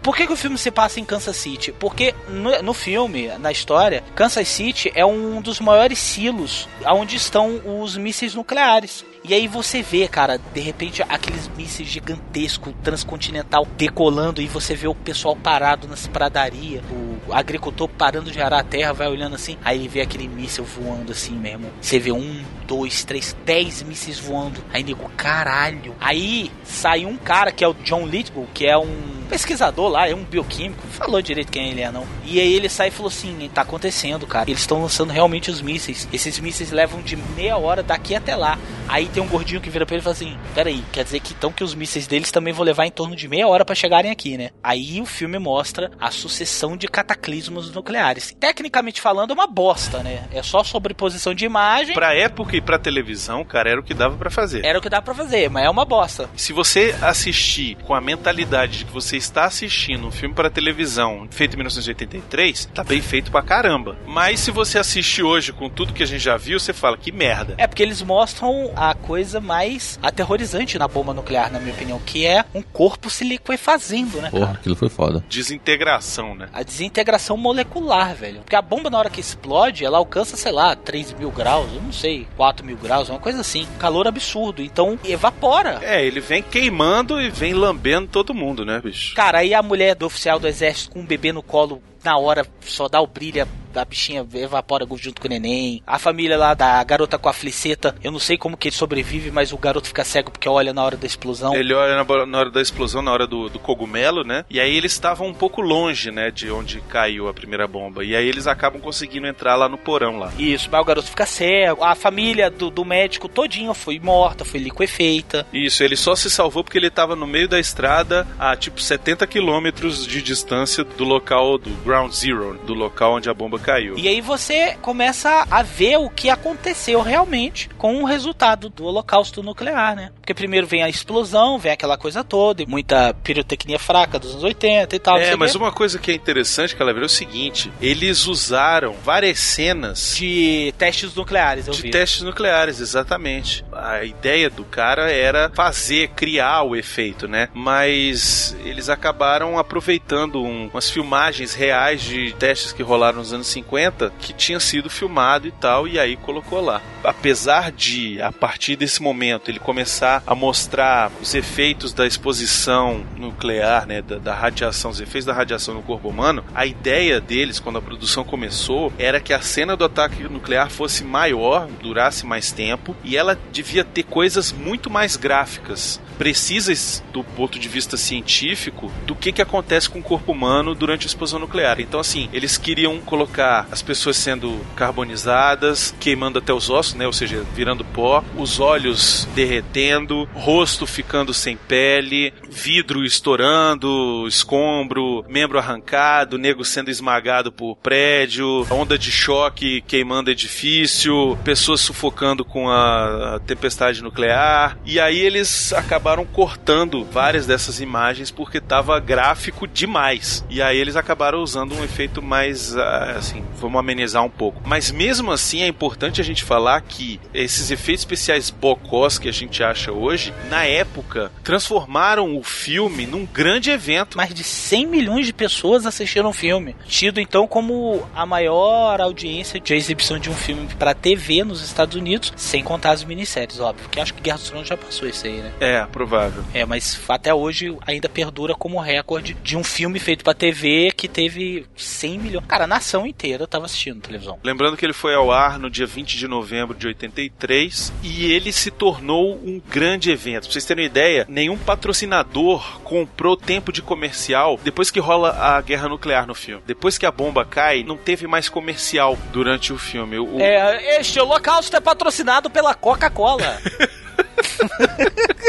Por que, que, o filme se passa em Kansas City? Porque no, no, filme, na história, Kansas City é um dos maiores silos onde estão os mísseis nucleares. E aí você vê, cara, de repente aqueles mísseis gigantescos, transcontinental, decolando e você vê o pessoal parado nas pradarias, o agricultor parando de arar a terra, vai olhando assim, aí ele vê aquele míssil voando assim mesmo. Você vê um, dois, três, dez mísseis voando. Aí nego, caralho. Aí sai um cara que é o John Lithgow, que é um pesquisador lá, é um bioquímico, falou direito quem ele é, não. E aí ele sai e falou assim: tá acontecendo, cara. Eles estão lançando realmente os mísseis. Esses mísseis levam de meia hora daqui até lá. Aí tem um gordinho que vira pra ele e fala assim: Peraí, quer dizer que então que os mísseis deles também vão levar em torno de meia hora para chegarem aqui, né? Aí o filme mostra a sucessão de cataclismos nucleares. Tecnicamente falando, é uma bosta, né? É só sobreposição de imagem. Pra época e pra televisão, cara, era o que dava para fazer. Era o que dava pra fazer, mas é uma bosta. Se você assistir com a mentalidade de que você está assistindo um filme para televisão feito em 1983, tá bem feito pra caramba. Mas se você assiste hoje com tudo que a gente já viu, você fala que merda. É porque eles mostram a coisa mais aterrorizante na bomba nuclear, na minha opinião, que é um corpo se liquefazendo, né? Porra, aquilo foi foda. Desintegração, né? A desintegração molecular, velho. Porque a bomba, na hora que explode, ela alcança, sei lá, 3 mil graus, eu não sei, 4 mil graus, uma coisa assim. Calor absurdo. Então, evapora. É, ele vem queimando e vem lambendo todo mundo, né, bicho? Cara, aí a mulher do oficial do exército com um bebê no colo na hora só dá o brilho, a bichinha evapora junto com o neném. A família lá da garota com a fliceta, eu não sei como que ele sobrevive, mas o garoto fica cego porque olha na hora da explosão. Ele olha na, na hora da explosão, na hora do, do, cogumelo, né? E aí eles estavam um pouco longe, né, de onde caiu a primeira bomba. E aí eles acabam conseguindo entrar lá no porão lá. Isso, mas o garoto fica cego. A família do, do médico todinha foi morta, foi liquefeita. Isso, ele só se salvou porque ele estava no meio da estrada a tipo 70 quilômetros de distância do local do Ground Zero, do local onde a bomba caiu. E aí você começa a ver o que aconteceu realmente com o resultado do holocausto nuclear, né? Porque primeiro vem a explosão, vem aquela coisa toda, e muita pirotecnia fraca dos anos 80 e tal. É, mas uma coisa que é interessante, que ela é o seguinte: eles usaram várias cenas de testes nucleares, eu de vi. testes nucleares, exatamente. A ideia do cara era fazer, criar o efeito, né? Mas eles acabaram aproveitando um, umas filmagens reais de testes que rolaram nos anos 50 que tinha sido filmado e tal, e aí colocou lá. Apesar de, a partir desse momento, ele começar a mostrar os efeitos da exposição nuclear, né, da, da radiação, os efeitos da radiação no corpo humano, a ideia deles, quando a produção começou, era que a cena do ataque nuclear fosse maior, durasse mais tempo, e ela devia ter coisas muito mais gráficas, precisas do ponto de vista científico, do que, que acontece com o corpo humano durante a explosão nuclear. Então, assim, eles queriam colocar as pessoas sendo carbonizadas, queimando até os ossos, né? Ou seja, virando pó, os olhos derretendo, rosto ficando sem pele, vidro estourando, escombro, membro arrancado, nego sendo esmagado por prédio, onda de choque queimando edifício, pessoas sufocando com a tempestade nuclear. E aí eles acabaram cortando várias dessas imagens porque tava gráfico demais. E aí eles acabaram usando um efeito mais ah, assim, vamos amenizar um pouco. Mas mesmo assim é importante a gente falar que esses efeitos especiais bocós que a gente acha hoje, na época, transformaram o filme num grande evento. Mais de 100 milhões de pessoas assistiram o filme, tido então como a maior audiência de exibição de um filme para TV nos Estados Unidos, sem contar as minisséries, óbvio, porque acho que Guerra dos Tronos já passou isso aí, né? É, provável. É, mas até hoje ainda perdura como recorde de um filme feito para TV que teve 100 milhões. Cara, a nação inteira tava assistindo televisão. Lembrando que ele foi ao ar no dia 20 de novembro de 83 e ele se tornou um grande evento. Pra vocês terem uma ideia, nenhum patrocinador comprou tempo de comercial depois que rola a guerra nuclear no filme. Depois que a bomba cai, não teve mais comercial durante o filme. O... É, este holocausto é patrocinado pela Coca-Cola bola?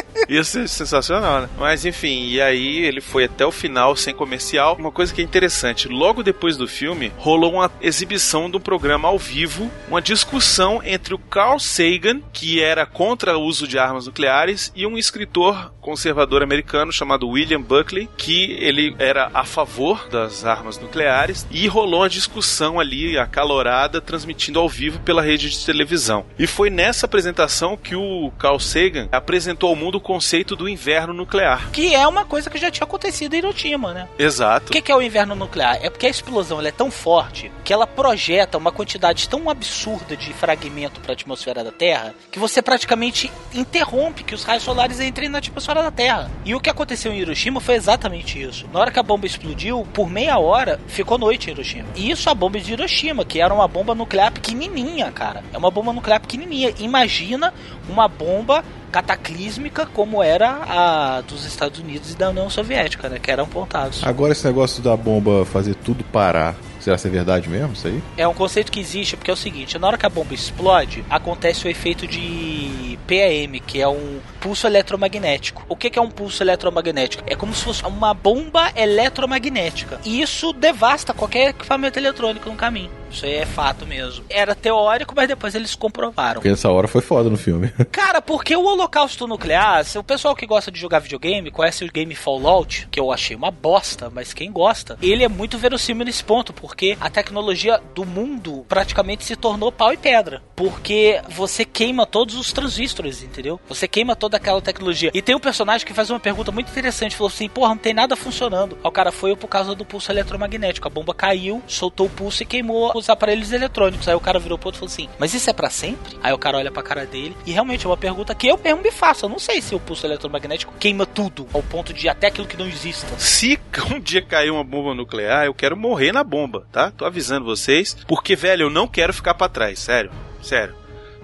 Ia ser sensacional, né? Mas enfim, e aí ele foi até o final sem comercial. Uma coisa que é interessante, logo depois do filme, rolou uma exibição do programa ao vivo, uma discussão entre o Carl Sagan, que era contra o uso de armas nucleares, e um escritor conservador americano chamado William Buckley, que ele era a favor das armas nucleares, e rolou uma discussão ali acalorada, transmitindo ao vivo pela rede de televisão. E foi nessa apresentação que o Carl Sagan apresentou ao mundo o conceito do inverno nuclear. Que é uma coisa que já tinha acontecido em Hiroshima, né? Exato. O que é o inverno nuclear? É porque a explosão é tão forte que ela projeta uma quantidade tão absurda de fragmento para a atmosfera da Terra que você praticamente interrompe que os raios solares entrem na atmosfera da Terra. E o que aconteceu em Hiroshima foi exatamente isso. Na hora que a bomba explodiu, por meia hora ficou noite em Hiroshima. E isso a bomba de Hiroshima, que era uma bomba nuclear pequenininha, cara. É uma bomba nuclear pequenininha. Imagina uma bomba cataclísmica como era a dos Estados Unidos e da União Soviética, né? Que eram pontados. Agora esse negócio da bomba fazer tudo parar. Será que é verdade mesmo isso aí? É um conceito que existe, porque é o seguinte, na hora que a bomba explode, acontece o efeito de PAM, que é um pulso eletromagnético. O que é um pulso eletromagnético? É como se fosse uma bomba eletromagnética. E isso devasta qualquer equipamento eletrônico no caminho. Isso aí é fato mesmo. Era teórico, mas depois eles comprovaram. Porque essa hora foi foda no filme. Cara, porque o holocausto nuclear, se o pessoal que gosta de jogar videogame conhece o game Fallout, que eu achei uma bosta, mas quem gosta, ele é muito verossímil nesse ponto, porque a tecnologia do mundo praticamente se tornou pau e pedra. Porque você queima todos os transistores, entendeu? Você queima toda aquela tecnologia. E tem um personagem que faz uma pergunta muito interessante, falou assim, porra, não tem nada funcionando. Aí o cara foi por causa do pulso eletromagnético. A bomba caiu, soltou o pulso e queimou os aparelhos eletrônicos. Aí o cara virou pro outro e falou assim: Mas isso é para sempre? Aí o cara olha pra cara dele e realmente é uma pergunta que eu mesmo me faço. Eu não sei se o pulso eletromagnético queima tudo ao ponto de até aquilo que não exista. Se um dia cair uma bomba nuclear, eu quero morrer na bomba, tá? Tô avisando vocês, porque velho, eu não quero ficar para trás, sério, sério.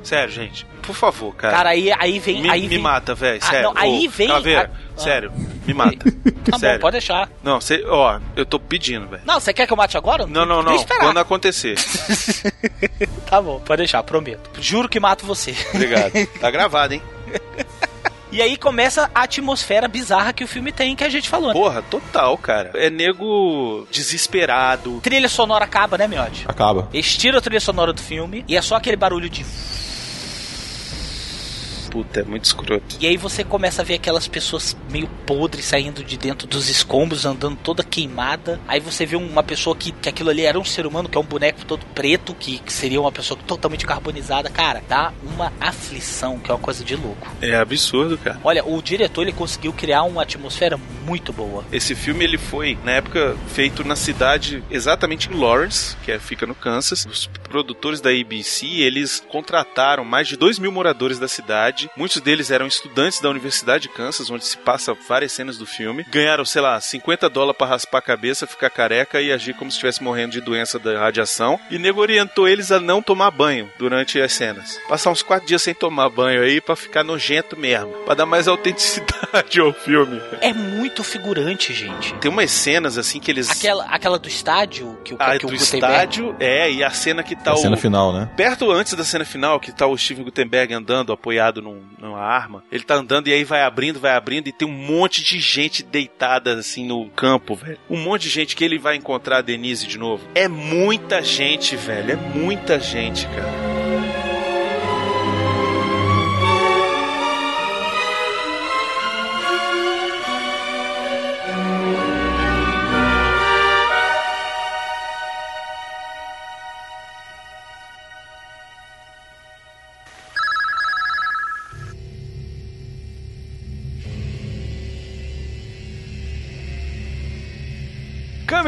Sério, gente. Por favor, cara. Cara, aí, aí vem. Me, aí me vem... mata, velho. Sério. Ah, não, aí Ô, vem. Caveira, a... sério. Me mata. tá sério. bom, pode deixar. Não, você. Ó, eu tô pedindo, velho. Não, você quer que eu mate agora? Não, não, não. Quando acontecer. tá bom, pode deixar, prometo. Juro que mato você. Obrigado. Tá gravado, hein? E aí começa a atmosfera bizarra que o filme tem, que a gente falou. Porra, total, cara. É nego desesperado. Trilha sonora acaba, né, Miotti? Acaba. Eles tiram a trilha sonora do filme e é só aquele barulho de puta, é muito escroto. E aí você começa a ver aquelas pessoas meio podres saindo de dentro dos escombros, andando toda queimada. Aí você vê uma pessoa que, que aquilo ali era um ser humano, que é um boneco todo preto, que, que seria uma pessoa totalmente carbonizada. Cara, dá uma aflição, que é uma coisa de louco. É absurdo, cara. Olha, o diretor ele conseguiu criar uma atmosfera muito boa. Esse filme ele foi, na época, feito na cidade exatamente em Lawrence, que é, fica no Kansas. Os produtores da ABC, eles contrataram mais de 2 mil moradores da cidade. Muitos deles eram estudantes da Universidade de Kansas, onde se passa várias cenas do filme. Ganharam, sei lá, 50 dólares para raspar a cabeça, ficar careca e agir como se estivesse morrendo de doença da radiação. E nego orientou eles a não tomar banho durante as cenas. Passar uns 4 dias sem tomar banho aí para ficar nojento mesmo. Pra dar mais autenticidade ao filme. É muito figurante, gente. Tem umas cenas assim que eles. Aquela, aquela do estádio que o, ah, que o do Gutenberg... estádio, é, e a cena que tá a o. cena final, né? Perto antes da cena final, que tá o Steven Gutenberg andando, apoiado num, numa arma. Ele tá andando e aí vai abrindo, vai abrindo, e tem um monte de gente deitada assim no campo, velho. Um monte de gente que ele vai encontrar a Denise de novo. É muita gente, velho. É muita gente, cara.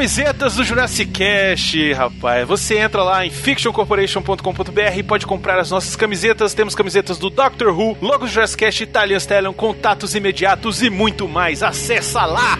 Camisetas do Jurassic Cast, rapaz. Você entra lá em fictioncorporation.com.br e pode comprar as nossas camisetas. Temos camisetas do Doctor Who, logos do Jurassic Cast, Italian Stallion, contatos imediatos e muito mais. Acessa lá!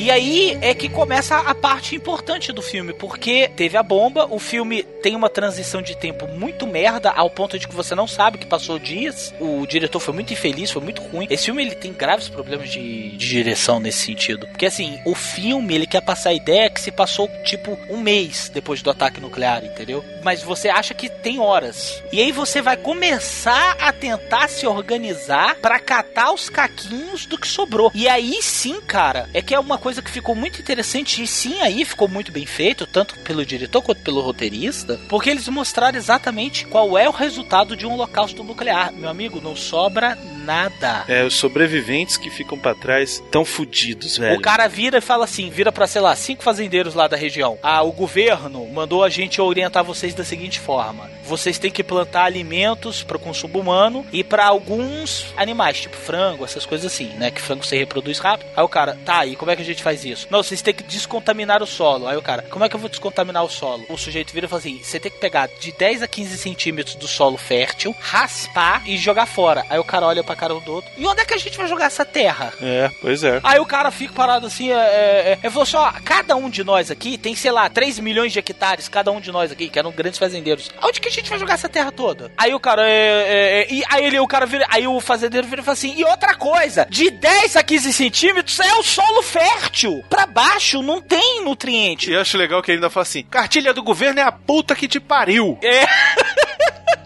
E aí é que começa a parte importante do filme, porque teve a bomba, o filme tem uma transição de tempo muito merda, ao ponto de que você não sabe que passou dias. O diretor foi muito infeliz, foi muito ruim. Esse filme ele tem graves problemas de, de direção nesse sentido. Porque assim, o filme ele quer passar a ideia que se passou tipo um mês depois do ataque nuclear, entendeu? Mas você acha que tem horas. E aí você vai começar a tentar se organizar para catar os caquinhos do que sobrou. E aí sim, cara, é que é uma coisa que ficou muito interessante e sim aí ficou muito bem feito, tanto pelo diretor quanto pelo roteirista, porque eles mostraram exatamente qual é o resultado de um holocausto nuclear. Meu amigo, não sobra nada. É, os sobreviventes que ficam para trás tão fudidos, velho. O cara vira e fala assim, vira para sei lá, cinco fazendeiros lá da região. Ah, o governo mandou a gente orientar vocês da seguinte forma: vocês têm que plantar alimentos para o consumo humano e para alguns animais, tipo frango, essas coisas assim, né? Que frango se reproduz rápido. Aí o cara, tá, e como é que a gente faz isso? Não, vocês têm que descontaminar o solo. Aí o cara, como é que eu vou descontaminar o solo? O sujeito vira e fala assim: você tem que pegar de 10 a 15 centímetros do solo fértil, raspar e jogar fora. Aí o cara olha pra cara do outro. E onde é que a gente vai jogar essa terra? É, pois é. Aí o cara fica parado assim, é, é, é, falou só, assim, cada um de nós aqui tem, sei lá, 3 milhões de hectares, cada um de nós aqui, que eram grandes fazendeiros. Onde que a gente vai jogar essa terra toda? Aí o cara, é, é, é, e aí ele, o cara vira, aí o fazendeiro vira e fala assim, e outra coisa, de 10 a 15 centímetros é o solo fértil. Pra baixo não tem nutriente. E eu acho legal que ele ainda fala assim, cartilha do governo é a puta que te pariu. É.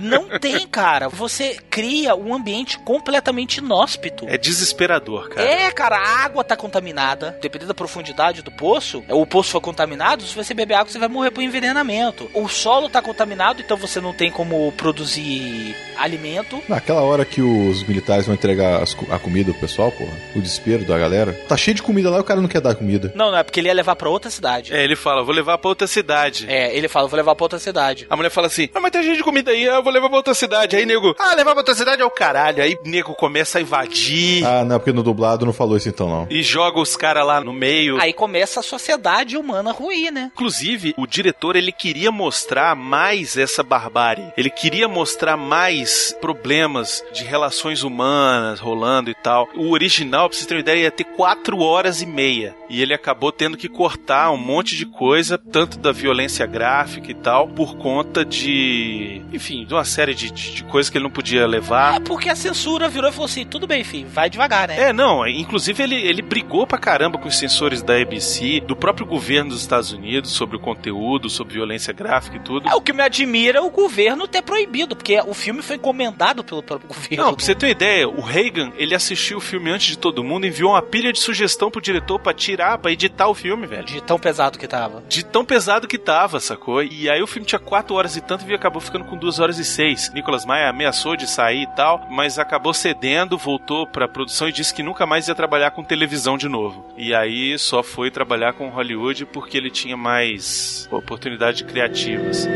Não tem, cara. Você cria um ambiente completamente inóspito. É desesperador, cara. É, cara, a água tá contaminada. Dependendo da profundidade do poço, o poço foi contaminado, se você beber água, você vai morrer por envenenamento. O solo tá contaminado, então você não tem como produzir alimento. Naquela hora que os militares vão entregar a comida pro pessoal, porra, o desespero da galera. Tá cheio de comida lá e o cara não quer dar comida. Não, não, é porque ele ia levar pra outra cidade. É, ele fala, vou levar pra outra cidade. É, ele fala, vou levar pra outra cidade. A mulher fala assim, ah, mas tem gente de comida aí, eu vou levar pra outra cidade. Aí, nego, ah, levar pra outra cidade é o caralho. Aí, nego começa a invadir. Ah, não, porque no dublado não falou isso então, não. E joga os caras lá no meio. Aí começa a sociedade humana ruir, né? Inclusive, o diretor, ele queria mostrar mais essa barbárie. Ele queria mostrar mais problemas de relações humanas rolando e tal. O original, pra vocês terem uma ideia, ia ter quatro horas e meia. E ele acabou tendo que cortar um monte de coisa, tanto da violência gráfica e tal, por conta de. Enfim, enfim, de uma série de, de, de, coisas que ele não podia levar. É porque a censura virou e falou assim: tudo bem, filho, vai devagar, né? É, não, inclusive ele, ele brigou pra caramba com os censores da ABC, do próprio governo dos Estados Unidos, sobre o conteúdo, sobre violência gráfica e tudo. É o que me admira é o governo ter proibido, porque o filme foi encomendado pelo próprio governo. Não, pra você ter uma ideia, o Reagan, ele assistiu o filme antes de todo mundo, enviou uma pilha de sugestão pro diretor pra tirar, pra editar o filme, velho. De tão pesado que tava. De tão pesado que tava, sacou? E aí o filme tinha 4 horas e tanto e acabou ficando com 2 horas e 6. Nicolas Maia ameaçou de sair e tal, mas acabou cedendo, voltou pra produção e disse que nunca mais ia trabalhar com televisão de novo. E aí só foi trabalhar com Hollywood porque ele tinha mais oportunidades criativas.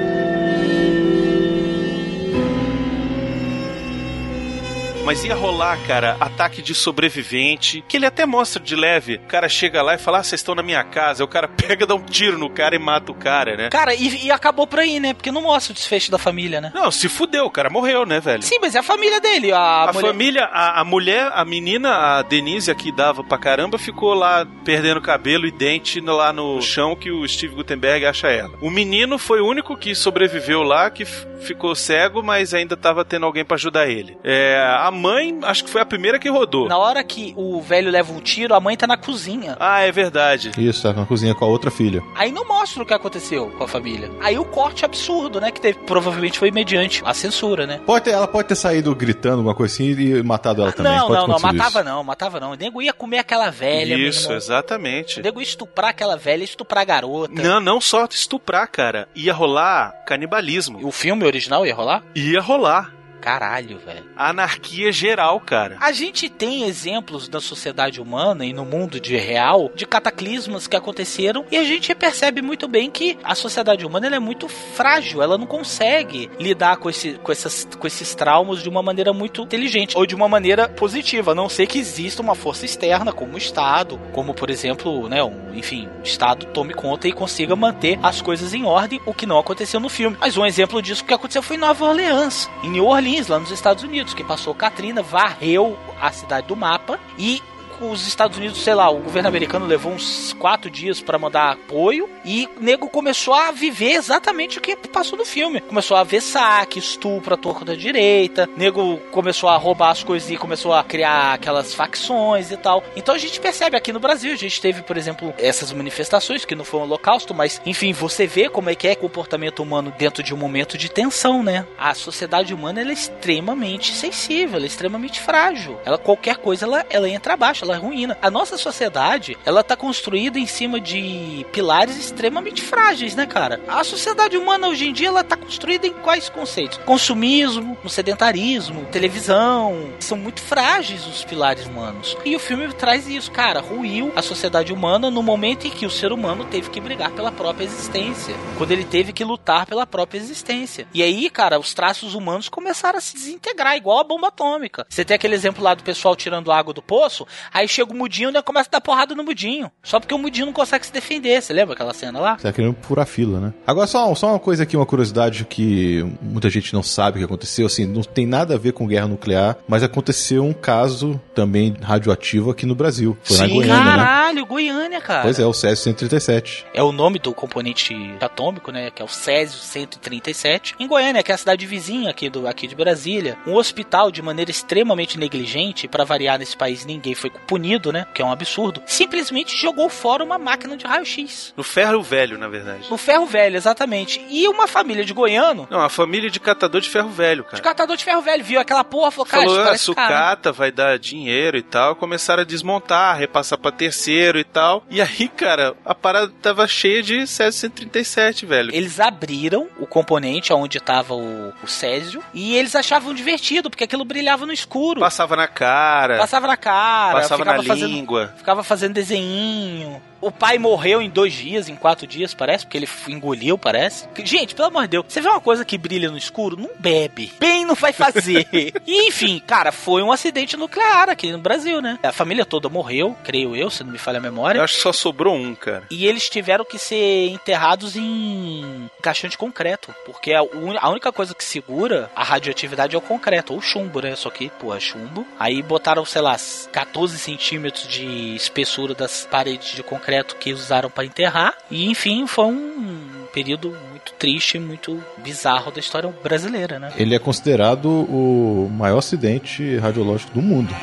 Mas ia rolar, cara, ataque de sobrevivente, que ele até mostra de leve. O cara chega lá e fala: Ah, vocês estão na minha casa. O cara pega, dá um tiro no cara e mata o cara, né? Cara, e, e, acabou por aí, né? Porque não mostra o desfecho da família, né? Não, se fudeu, o cara morreu, né, velho? Sim, mas é a família dele. A, a mulher... família, a, a, mulher, a menina, a Denise, aqui dava pra caramba, ficou lá perdendo cabelo e dente lá no chão que o Steve Gutenberg acha ela. O menino foi o único que sobreviveu lá, que ficou cego, mas ainda tava tendo alguém para ajudar ele. É, a mãe, acho que foi a primeira que rodou. Na hora que o velho leva um tiro, a mãe tá na cozinha. Ah, é verdade. Isso, tá na cozinha com a outra filha. Aí não mostra o que aconteceu com a família. Aí o corte absurdo, né? Que teve, provavelmente foi mediante a censura, né? Pode ter, ela pode ter saído gritando alguma coisa assim e matado ela também. Não, pode não, não, matava isso. não, matava não. O nego ia comer aquela velha. Isso, exatamente. O nego ia estuprar aquela velha, estuprar a garota. Não, não só estuprar, cara. Ia rolar canibalismo. O filme original ia rolar? Ia rolar caralho, velho. Anarquia geral, cara. A gente tem exemplos da sociedade humana e no mundo de real de cataclismos que aconteceram e a gente percebe muito bem que a sociedade humana é muito frágil, ela não consegue lidar com, esse, com, essas, com esses traumas de uma maneira muito inteligente ou de uma maneira positiva, a não ser que exista uma força externa, como o Estado, como por exemplo, né, um, enfim, o Estado tome conta e consiga manter as coisas em ordem, o que não aconteceu no filme. Mas um exemplo disso que aconteceu foi em Nova Orleans, em New Orleans lá nos Estados Unidos, que passou Katrina, varreu a cidade do mapa e os Estados Unidos, sei lá, o governo americano levou uns quatro dias para mandar apoio e o nego começou a viver exatamente o que passou no filme. Começou a ver saque, estupro à torta da direita, nego começou a roubar as coisas e começou a criar aquelas facções e tal. Então a gente percebe aqui no Brasil, a gente teve, por exemplo, essas manifestações que não foi um holocausto, mas enfim, você vê como é que é comportamento humano dentro de um momento de tensão, né? A sociedade humana é extremamente sensível, é extremamente frágil. Ela qualquer coisa ela, ela entra abaixo, ela é ruína. A nossa sociedade, ela tá construída em cima de pilares extremamente frágeis, né, cara? A sociedade humana hoje em dia ela tá construída em quais conceitos? Consumismo, sedentarismo, televisão, são muito frágeis os pilares humanos. E o filme traz isso, cara, ruiu a sociedade humana no momento em que o ser humano teve que brigar pela própria existência, quando ele teve que lutar pela própria existência. E aí, cara, os traços humanos começaram a se desintegrar, igual a bomba atômica. Você tem aquele exemplo lá do pessoal tirando água do poço, aí chega o mudinho e começa a dar porrada no mudinho. Só porque o mudinho não consegue se defender. Você lembra aquela cena lá? Você tá querendo furar fila, né? Agora, só, só uma coisa aqui, uma curiosidade que muita gente não sabe o que aconteceu. Assim, não tem nada a ver com guerra nuclear, mas aconteceu um caso também radioativo aqui no Brasil. Foi Sim, na Goiânia, né? caralho, Goiânia, cara. Pois é, o Césio 137. É o nome do componente atômico, né? Que é o Césio 137. Em Goiânia, que é a cidade vizinha aqui, do, aqui de Brasília, um hospital, de maneira extremamente negligente, para variar nesse país ninguém foi punido, né? Que é um absurdo. Simplesmente jogou fora uma máquina de raio-x. No ferro velho, na verdade. No ferro velho, exatamente. E uma família de goiano, Não, a família de catador de ferro velho, de cara. catador de ferro velho, viu aquela porra, falou, cara, Falou, ah, sucata, vai dar dinheiro e tal. Começaram a desmontar, repassar pra terceiro e tal. E aí, cara, a parada tava cheia de Césio 137, velho. Eles abriram o componente onde estava o, o Césio e eles achavam divertido, porque aquilo brilhava no escuro. Passava na cara, Passava na cara, passava na ficava fazendo, língua. ficava fazendo desenho. O pai morreu em dois dias, em quatro dias, parece, porque ele engoliu, parece. Gente, pelo amor de Deus, você vê uma coisa que brilha no escuro? Não bebe. Bem não vai fazer. e, enfim, cara, foi um acidente nuclear aqui no Brasil, né? A família toda morreu, creio eu, se não me falha a memória. Eu acho que só sobrou um, cara. E eles tiveram que ser enterrados em caixão de concreto. Porque a, un- a única coisa que segura a radioatividade é o concreto, ou chumbo, né? Só que, pô, é chumbo. Aí botaram, sei lá, 14 centímetros de espessura das paredes de concreto que usaram para enterrar. E, enfim, foi um período muito triste, muito bizarro da história brasileira, né? Ele é considerado o maior acidente radiológico do mundo.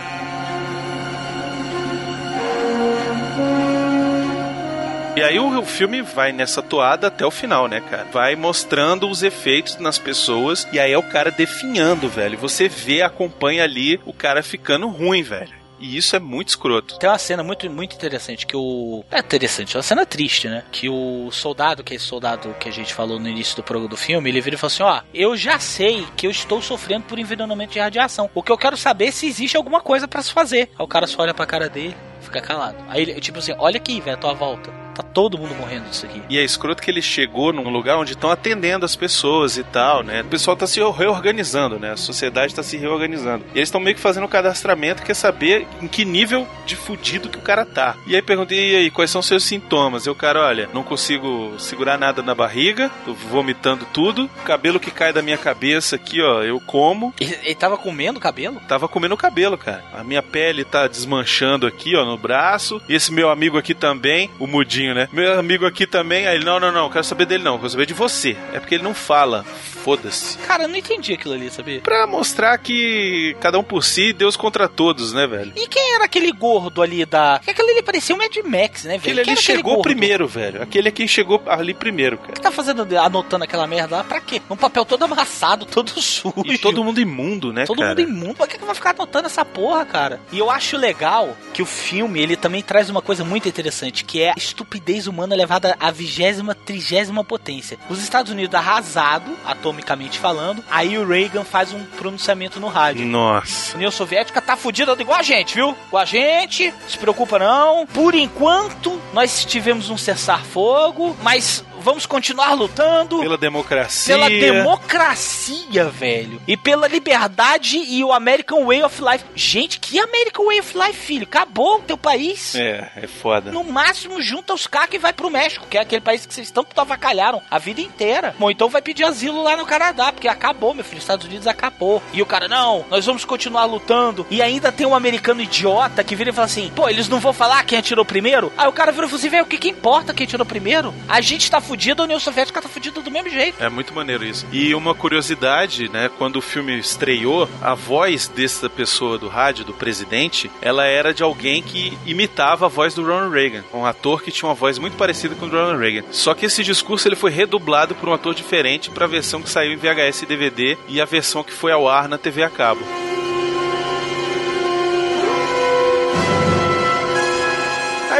E aí o, o filme vai nessa toada até o final, né, cara? Vai mostrando os efeitos nas pessoas e aí é o cara definhando, velho. Você vê, acompanha ali o cara ficando ruim, velho. E isso é muito escroto. Tem uma cena muito, muito interessante que o. É interessante, é uma cena triste, né? Que o soldado, que é esse soldado que a gente falou no início do programa do filme, ele vira e fala assim: Ó, eu já sei que eu estou sofrendo por envenenamento de radiação. O que eu quero saber é se existe alguma coisa pra se fazer. Aí o cara só olha pra cara dele, fica calado. Aí ele, tipo assim, olha aqui, velho, a tua volta. Tá todo mundo morrendo disso aqui. E é escroto que ele chegou num lugar onde estão atendendo as pessoas e tal, né? O pessoal tá se reorganizando, né? A sociedade tá se reorganizando. E eles estão meio que fazendo um cadastramento, quer saber em que nível de fudido que o cara tá. E aí perguntei, e aí, quais são os seus sintomas? E o cara, olha, não consigo segurar nada na barriga, tô vomitando tudo, cabelo que cai da minha cabeça aqui, ó, eu como. Ele, ele tava comendo o cabelo? Tava comendo o cabelo, cara. A minha pele tá desmanchando aqui, ó, no braço. E esse meu amigo aqui também, o mudinho, né? Meu amigo aqui também. Aí ele, não, não, não, quero saber dele não, quero saber de você. É porque ele não fala. Foda-se. Cara, eu não entendi aquilo ali, sabia? Pra mostrar que cada um por si, Deus contra todos, né, velho? E quem era aquele gordo ali da. Que aquele ali parecia um Mad Max, né, velho? Aquele Quem ali aquele chegou gordo? primeiro, velho. Aquele aqui chegou ali primeiro, cara. que tá fazendo, anotando aquela merda lá? Pra quê? Um papel todo amassado, todo sujo. E todo mundo imundo, né, Todo cara? mundo imundo. Pra que que vai ficar anotando essa porra, cara? E eu acho legal que o filme, ele também traz uma coisa muito interessante, que é a estupidez humana levada à vigésima, trigésima potência. Os Estados Unidos arrasado, atomicamente falando, aí o Reagan faz um pronunciamento no rádio. Nossa. A União Soviética tá fudida igual a gente, viu? Com a gente, se preocupa não. Por enquanto, nós tivemos um cessar-fogo, mas vamos continuar lutando. Pela democracia. Pela democracia, velho. E pela liberdade e o American Way of Life. Gente, que American Way of Life, filho? Acabou o teu país. É, é foda. No máximo, junta os cacos e vai pro México, que é aquele país que vocês tanto avacalharam a vida inteira. Ou então vai pedir asilo lá no Canadá, porque acabou, meu filho. Os Estados Unidos acabou. E o cara, não, nós vamos continuar lutando. E ainda tem um americano idiota que vira e fala assim: pô, eles não vão falar quem atirou primeiro? Aí o cara vira e fala assim: velho, o que, que importa quem atirou primeiro? A gente tá fudido, a União Soviética tá fudida do mesmo jeito. É muito maneiro isso. E uma curiosidade, né? Quando o filme estreou, a voz dessa pessoa do rádio, do presidente, ela era de alguém que imitava a voz do Ronald Reagan. Um ator que tinha uma voz muito parecida com o Ronald Reagan. Só que esse discurso ele foi redublado por um ator diferente para a versão que saiu em VHS e DVD e a versão que foi ao ar na TV a cabo.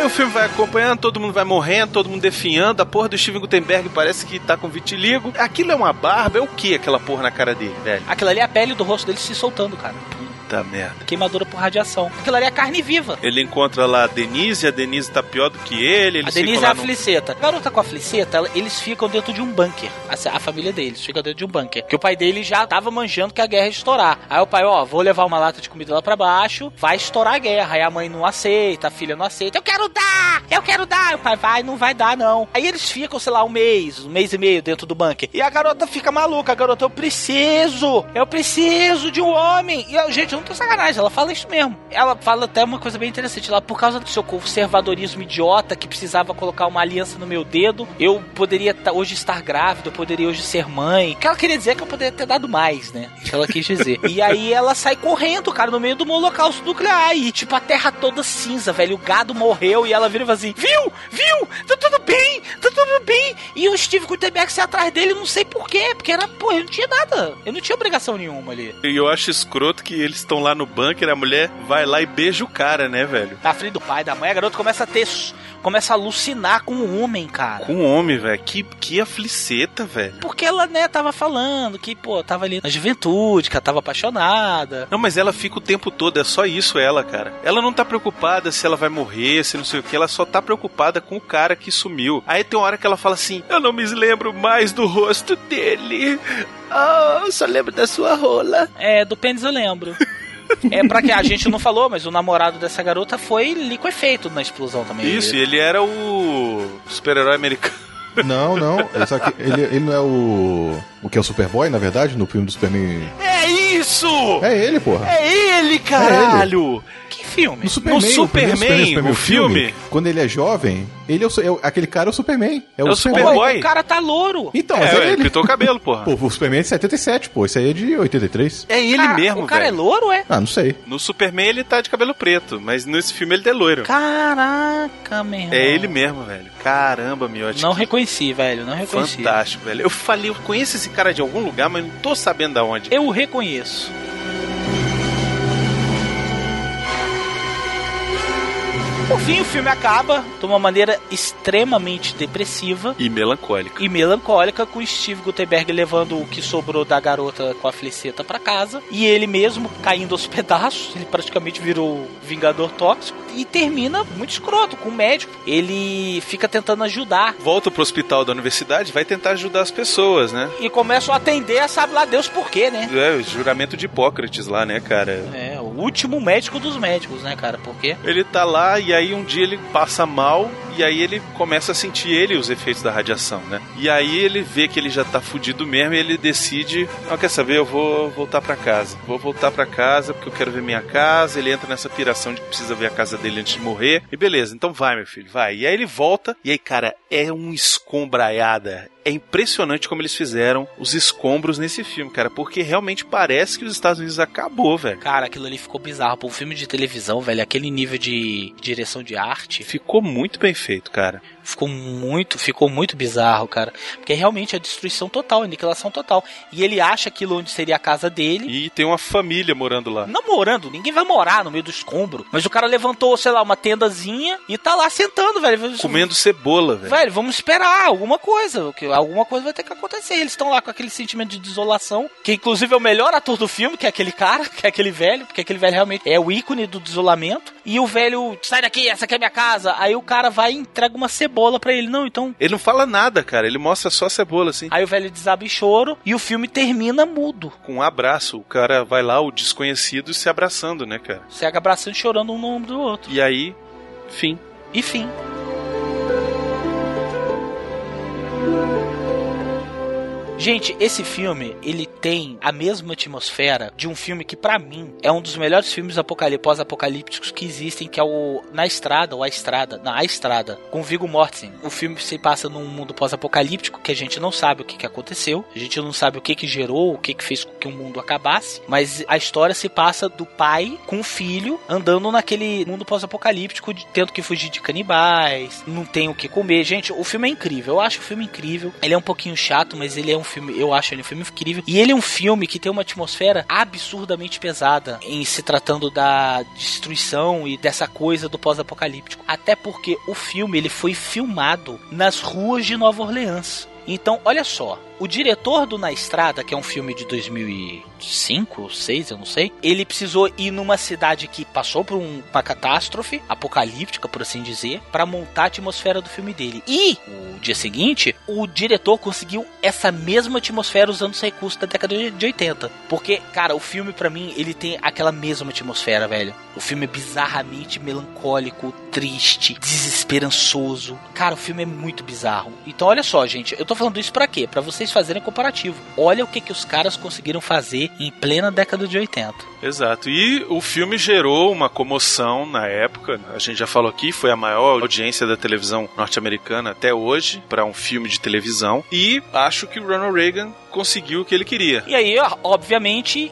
O filme vai acompanhando, todo mundo vai morrendo, todo mundo definhando. A porra do Steven Gutenberg parece que tá com vitiligo. Aquilo é uma barba? É o que aquela porra na cara dele, velho? Aquilo ali é a pele do rosto dele se soltando, cara. Puta merda. Queimadura por radiação. Aquilo ali é carne viva. Ele encontra lá a Denise, a Denise tá pior do que ele. A Denise é a no- Feliceta. A garota com a Feliceta, ela- eles ficam dentro de um bunker. A, a família deles fica dentro de um bunker. Que o pai dele já tava manjando que a guerra ia estourar. Aí o pai, ó, vou levar uma lata de comida lá pra baixo, vai estourar a guerra. Aí a mãe não aceita, a filha não aceita. Eu quero dar! Eu quero dar! Aí o pai vai, não vai dar, não. Aí eles ficam, sei lá, um mês, um mês e meio dentro do bunker. E a garota fica maluca. A garota, eu preciso! Eu preciso de um homem! E, eu, gente, eu não tô sacanagem, ela fala isso mesmo. Ela fala até uma coisa bem interessante. Ela, por causa do seu conservadorismo idiota que precisava colocar uma aliança no meu dedo, eu poderia hoje estar grávida, eu poderia hoje ser mãe. O que ela queria dizer é que eu poderia ter dado mais, né? O que ela quis dizer. e aí ela sai correndo, cara, no meio do holocausto nuclear. E, tipo, a terra toda cinza, velho. O gado morreu e ela vira e fala assim: Viu? Viu? Tá tudo bem? Tá tudo bem? E o Steve Gutenberg sai atrás dele, não sei porquê. Porque era, pô, eu não tinha nada. Eu não tinha obrigação nenhuma ali. E eu acho escroto que eles estão lá no bunker, a mulher vai lá e beija o cara, né, velho? Na frente do pai, da mãe, a garota começa a ter. Começa a alucinar com o homem, cara. Com um homem, velho. Que, que afliceta, velho. Porque ela, né, tava falando que, pô, tava ali na juventude, que ela tava apaixonada. Não, mas ela fica o tempo todo, é só isso ela, cara. Ela não tá preocupada se ela vai morrer, se não sei o que, ela só tá preocupada com o cara que sumiu. Aí tem uma hora que ela fala assim: Eu não me lembro mais do rosto dele. Eu só lembro da sua rola. É, do pênis eu lembro. É pra que a gente não falou, mas o namorado dessa garota foi liquefeito na explosão também. Isso, e ele era o super-herói americano. Não, não. Só que ele, ele não é o. O que é o Superboy, na verdade, no filme do Superman. É isso! É ele, porra. É ele, caralho! Que filme? No Superman, No o primeiro Superman, o filme? Quando ele é jovem, ele é o, é o- aquele cara é o Superman. É o, É o Superboy. Superboy. O cara tá louro. Então, mas É, é, ele ele. pintou o cabelo, porra. Pô, o Superman é de 77, pô. Esse aí é de 83. É ele Cara, mesmo, O cara velho. é louro, é? Ah, não sei. No Superman ele tá de cabelo preto, mas nesse filme ele é loiro. Caraca, meu irmão. É ele mesmo, velho. Caramba, miote. Não reconheci, velho. Não reconheci. Fantástico, velho. Eu falei, eu conheço esse cara de algum lugar, mas não tô sabendo da onde. Eu o reconheço. Por fim, o filme acaba de uma maneira extremamente depressiva E melancólico. e melancólica, com Steve Gutenberg levando o que sobrou da garota com a Feliceta pra casa e ele mesmo caindo aos pedaços. Ele praticamente virou Vingador Tóxico e termina muito escroto com o médico. Ele fica tentando ajudar Volta pro hospital da universidade, vai tentar ajudar as pessoas, né? e começam a atender a sabe lá Deus por quê, né? É, o juramento de Hipócrates lá, né, cara? É, último médico dos médicos, né, cara? Porque Ele tá lá e aí um dia ele passa mal e aí ele começa a sentir ele os efeitos da radiação, né? E aí ele vê que ele já tá fudido mesmo e ele decide, não quer saber, eu vou voltar pra casa. Vou voltar pra casa porque eu quero ver minha casa. Ele entra nessa piração de que precisa ver a casa dele antes de morrer. E beleza, então vai, meu filho, vai. E aí ele volta e aí, cara, é um escombraiada. É impressionante como eles fizeram os escombros nesse filme, cara, porque realmente parece que os Estados Unidos acabou, velho. Cara, aquilo ali ficou bizarro. Pô, um filme de televisão, velho, aquele nível de direção de arte, Ficou muito bem feito, cara. Ficou muito, ficou muito bizarro, cara. Porque realmente é destruição total, aniquilação total. E ele acha aquilo onde seria a casa dele. E tem uma família morando lá. Não morando, ninguém vai morar no meio do escombro. Mas o cara levantou, sei lá, uma tendazinha e tá lá sentando, velho. Comendo cebola, velho. Velho, vamos esperar alguma coisa. que Alguma coisa vai ter que acontecer. Eles estão lá com aquele sentimento de desolação. Que inclusive é o melhor ator do filme, que é aquele cara, que é aquele velho, porque aquele velho realmente é o ícone do desolamento. E o velho, sai daqui, essa aqui é minha casa. Aí o cara vai e entrega uma cebola cebola pra ele. Não, então. Ele não fala nada, cara. Ele mostra só a cebola, assim. Aí o velho desaba em choro e o filme termina mudo. Com um abraço. O cara vai lá, o desconhecido, se abraçando, né, cara? Se abraçando e chorando um no ombro do outro. E aí, fim. E fim. Gente, esse filme, ele tem a mesma atmosfera de um filme que, para mim, é um dos melhores filmes pós-apocalípticos que existem, que é o Na Estrada, ou A Estrada, na A Estrada, com Viggo Mortensen. O filme se passa num mundo pós-apocalíptico que a gente não sabe o que, que aconteceu, a gente não sabe o que que gerou, o que que fez com que o mundo acabasse, mas a história se passa do pai com o filho andando naquele mundo pós-apocalíptico, tendo que fugir de canibais, não tem o que comer. Gente, o filme é incrível, eu acho o filme incrível. Ele é um pouquinho chato, mas ele é um filme, eu acho ele um filme incrível. E ele é um filme que tem uma atmosfera absurdamente pesada em se tratando da destruição e dessa coisa do pós-apocalíptico. Até porque o filme ele foi filmado nas ruas de Nova Orleans. Então, olha só, o diretor do Na Estrada, que é um filme de 2005, 2006, eu não sei, ele precisou ir numa cidade que passou por um, uma catástrofe apocalíptica, por assim dizer, para montar a atmosfera do filme dele. E o dia seguinte, o diretor conseguiu essa mesma atmosfera usando os recursos da década de 80. Porque, cara, o filme para mim, ele tem aquela mesma atmosfera, velho. O filme é bizarramente melancólico, triste, desesperançoso. Cara, o filme é muito bizarro. Então, olha só, gente, eu tô falando isso para quê? Para vocês fazerem comparativo. Olha o que, que os caras conseguiram fazer em plena década de 80. Exato. E o filme gerou uma comoção na época. A gente já falou aqui, foi a maior audiência da televisão norte-americana até hoje para um filme de televisão. E acho que o Ronald Reagan conseguiu o que ele queria. E aí, obviamente,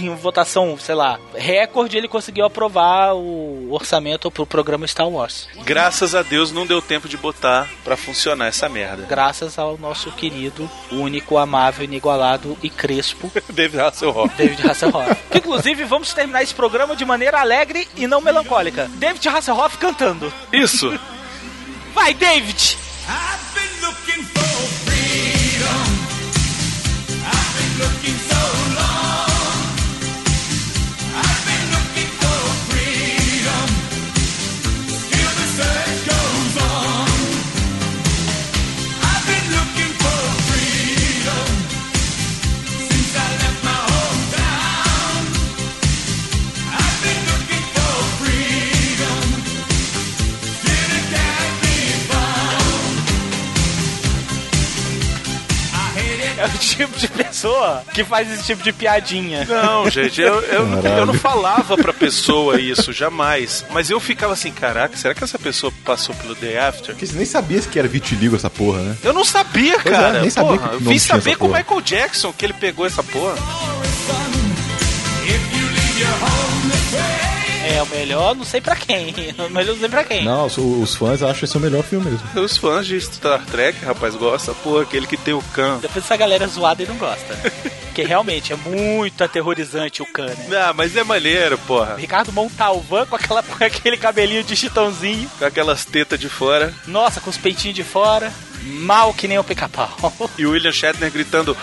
em votação, sei lá, recorde, ele conseguiu aprovar o orçamento pro programa Star Wars. Graças a Deus não deu tempo de botar para funcionar essa merda. Graças ao nosso querido, único, amável, inigualado e crespo David Hasselhoff. David Hasselhoff. que, inclusive, vamos terminar esse programa de maneira alegre e não melancólica. David Hasselhoff cantando. Isso. Vai, David! Tipo de pessoa que faz esse tipo de piadinha. Não, gente, eu, eu, eu não falava pra pessoa isso, jamais. Mas eu ficava assim, caraca, será que essa pessoa passou pelo Day After? Porque você nem sabia que era vitiligo essa porra, né? Eu não sabia, Pois é, cara. nem sabia porra, que eu não vim tinha saber essa com o. Michael Jackson que ele pegou essa porra. If you leave your home. É o melhor, não sei pra quem. O melhor não sei pra quem. Não, os, os fãs acham esse o melhor filme mesmo. Os fãs de Star Trek, rapaz, gostam. Porra, aquele que tem o Khan. Depois essa galera é zoada e não gosta. Porque realmente é muito aterrorizante o Khan, né? Ah, mas é maneiro, porra. Ricardo Montalvan com, aquela, com aquele cabelinho de chitãozinho. Com aquelas tetas de fora. Nossa, com os peitinhos de fora. Mal que nem o pica-pau. E o William Shatner gritando.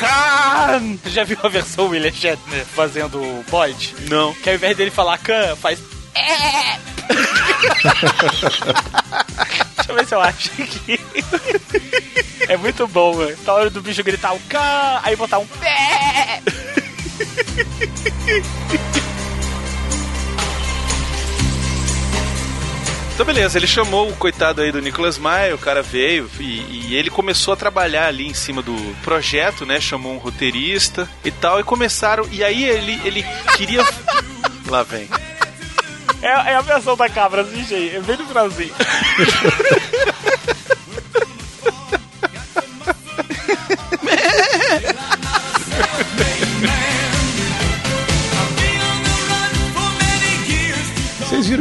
Khan! Você já viu a versão William Shatner fazendo o Boyd? Não. Que ao invés dele falar Khan, faz. É. Deixa eu ver se eu acho aqui. É muito bom, velho. Tá hora do bicho gritar o Khan, aí botar um pé. Então, beleza, ele chamou o coitado aí do Nicholas Maia, o cara veio e, e ele começou a trabalhar ali em cima do projeto, né? Chamou um roteirista e tal, e começaram. E aí ele, ele queria. Lá vem. É, é a versão da cabra, assim, gente. É bem no finalzinho.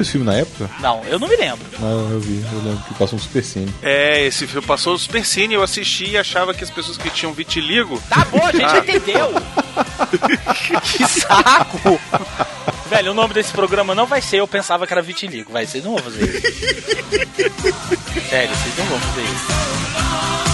esse filme na época? Não, eu não me lembro. Não, eu vi. Eu lembro que passou um super cine. É, esse filme passou o Super Cine, eu assisti e achava que as pessoas que tinham vitiligo. Tá bom, a gente Ah. já entendeu. que saco. Velho, o nome desse programa não vai ser Eu Pensava Que Era Vitiligo. Vai, vocês não vão fazer isso. Sério, vocês não vão fazer isso.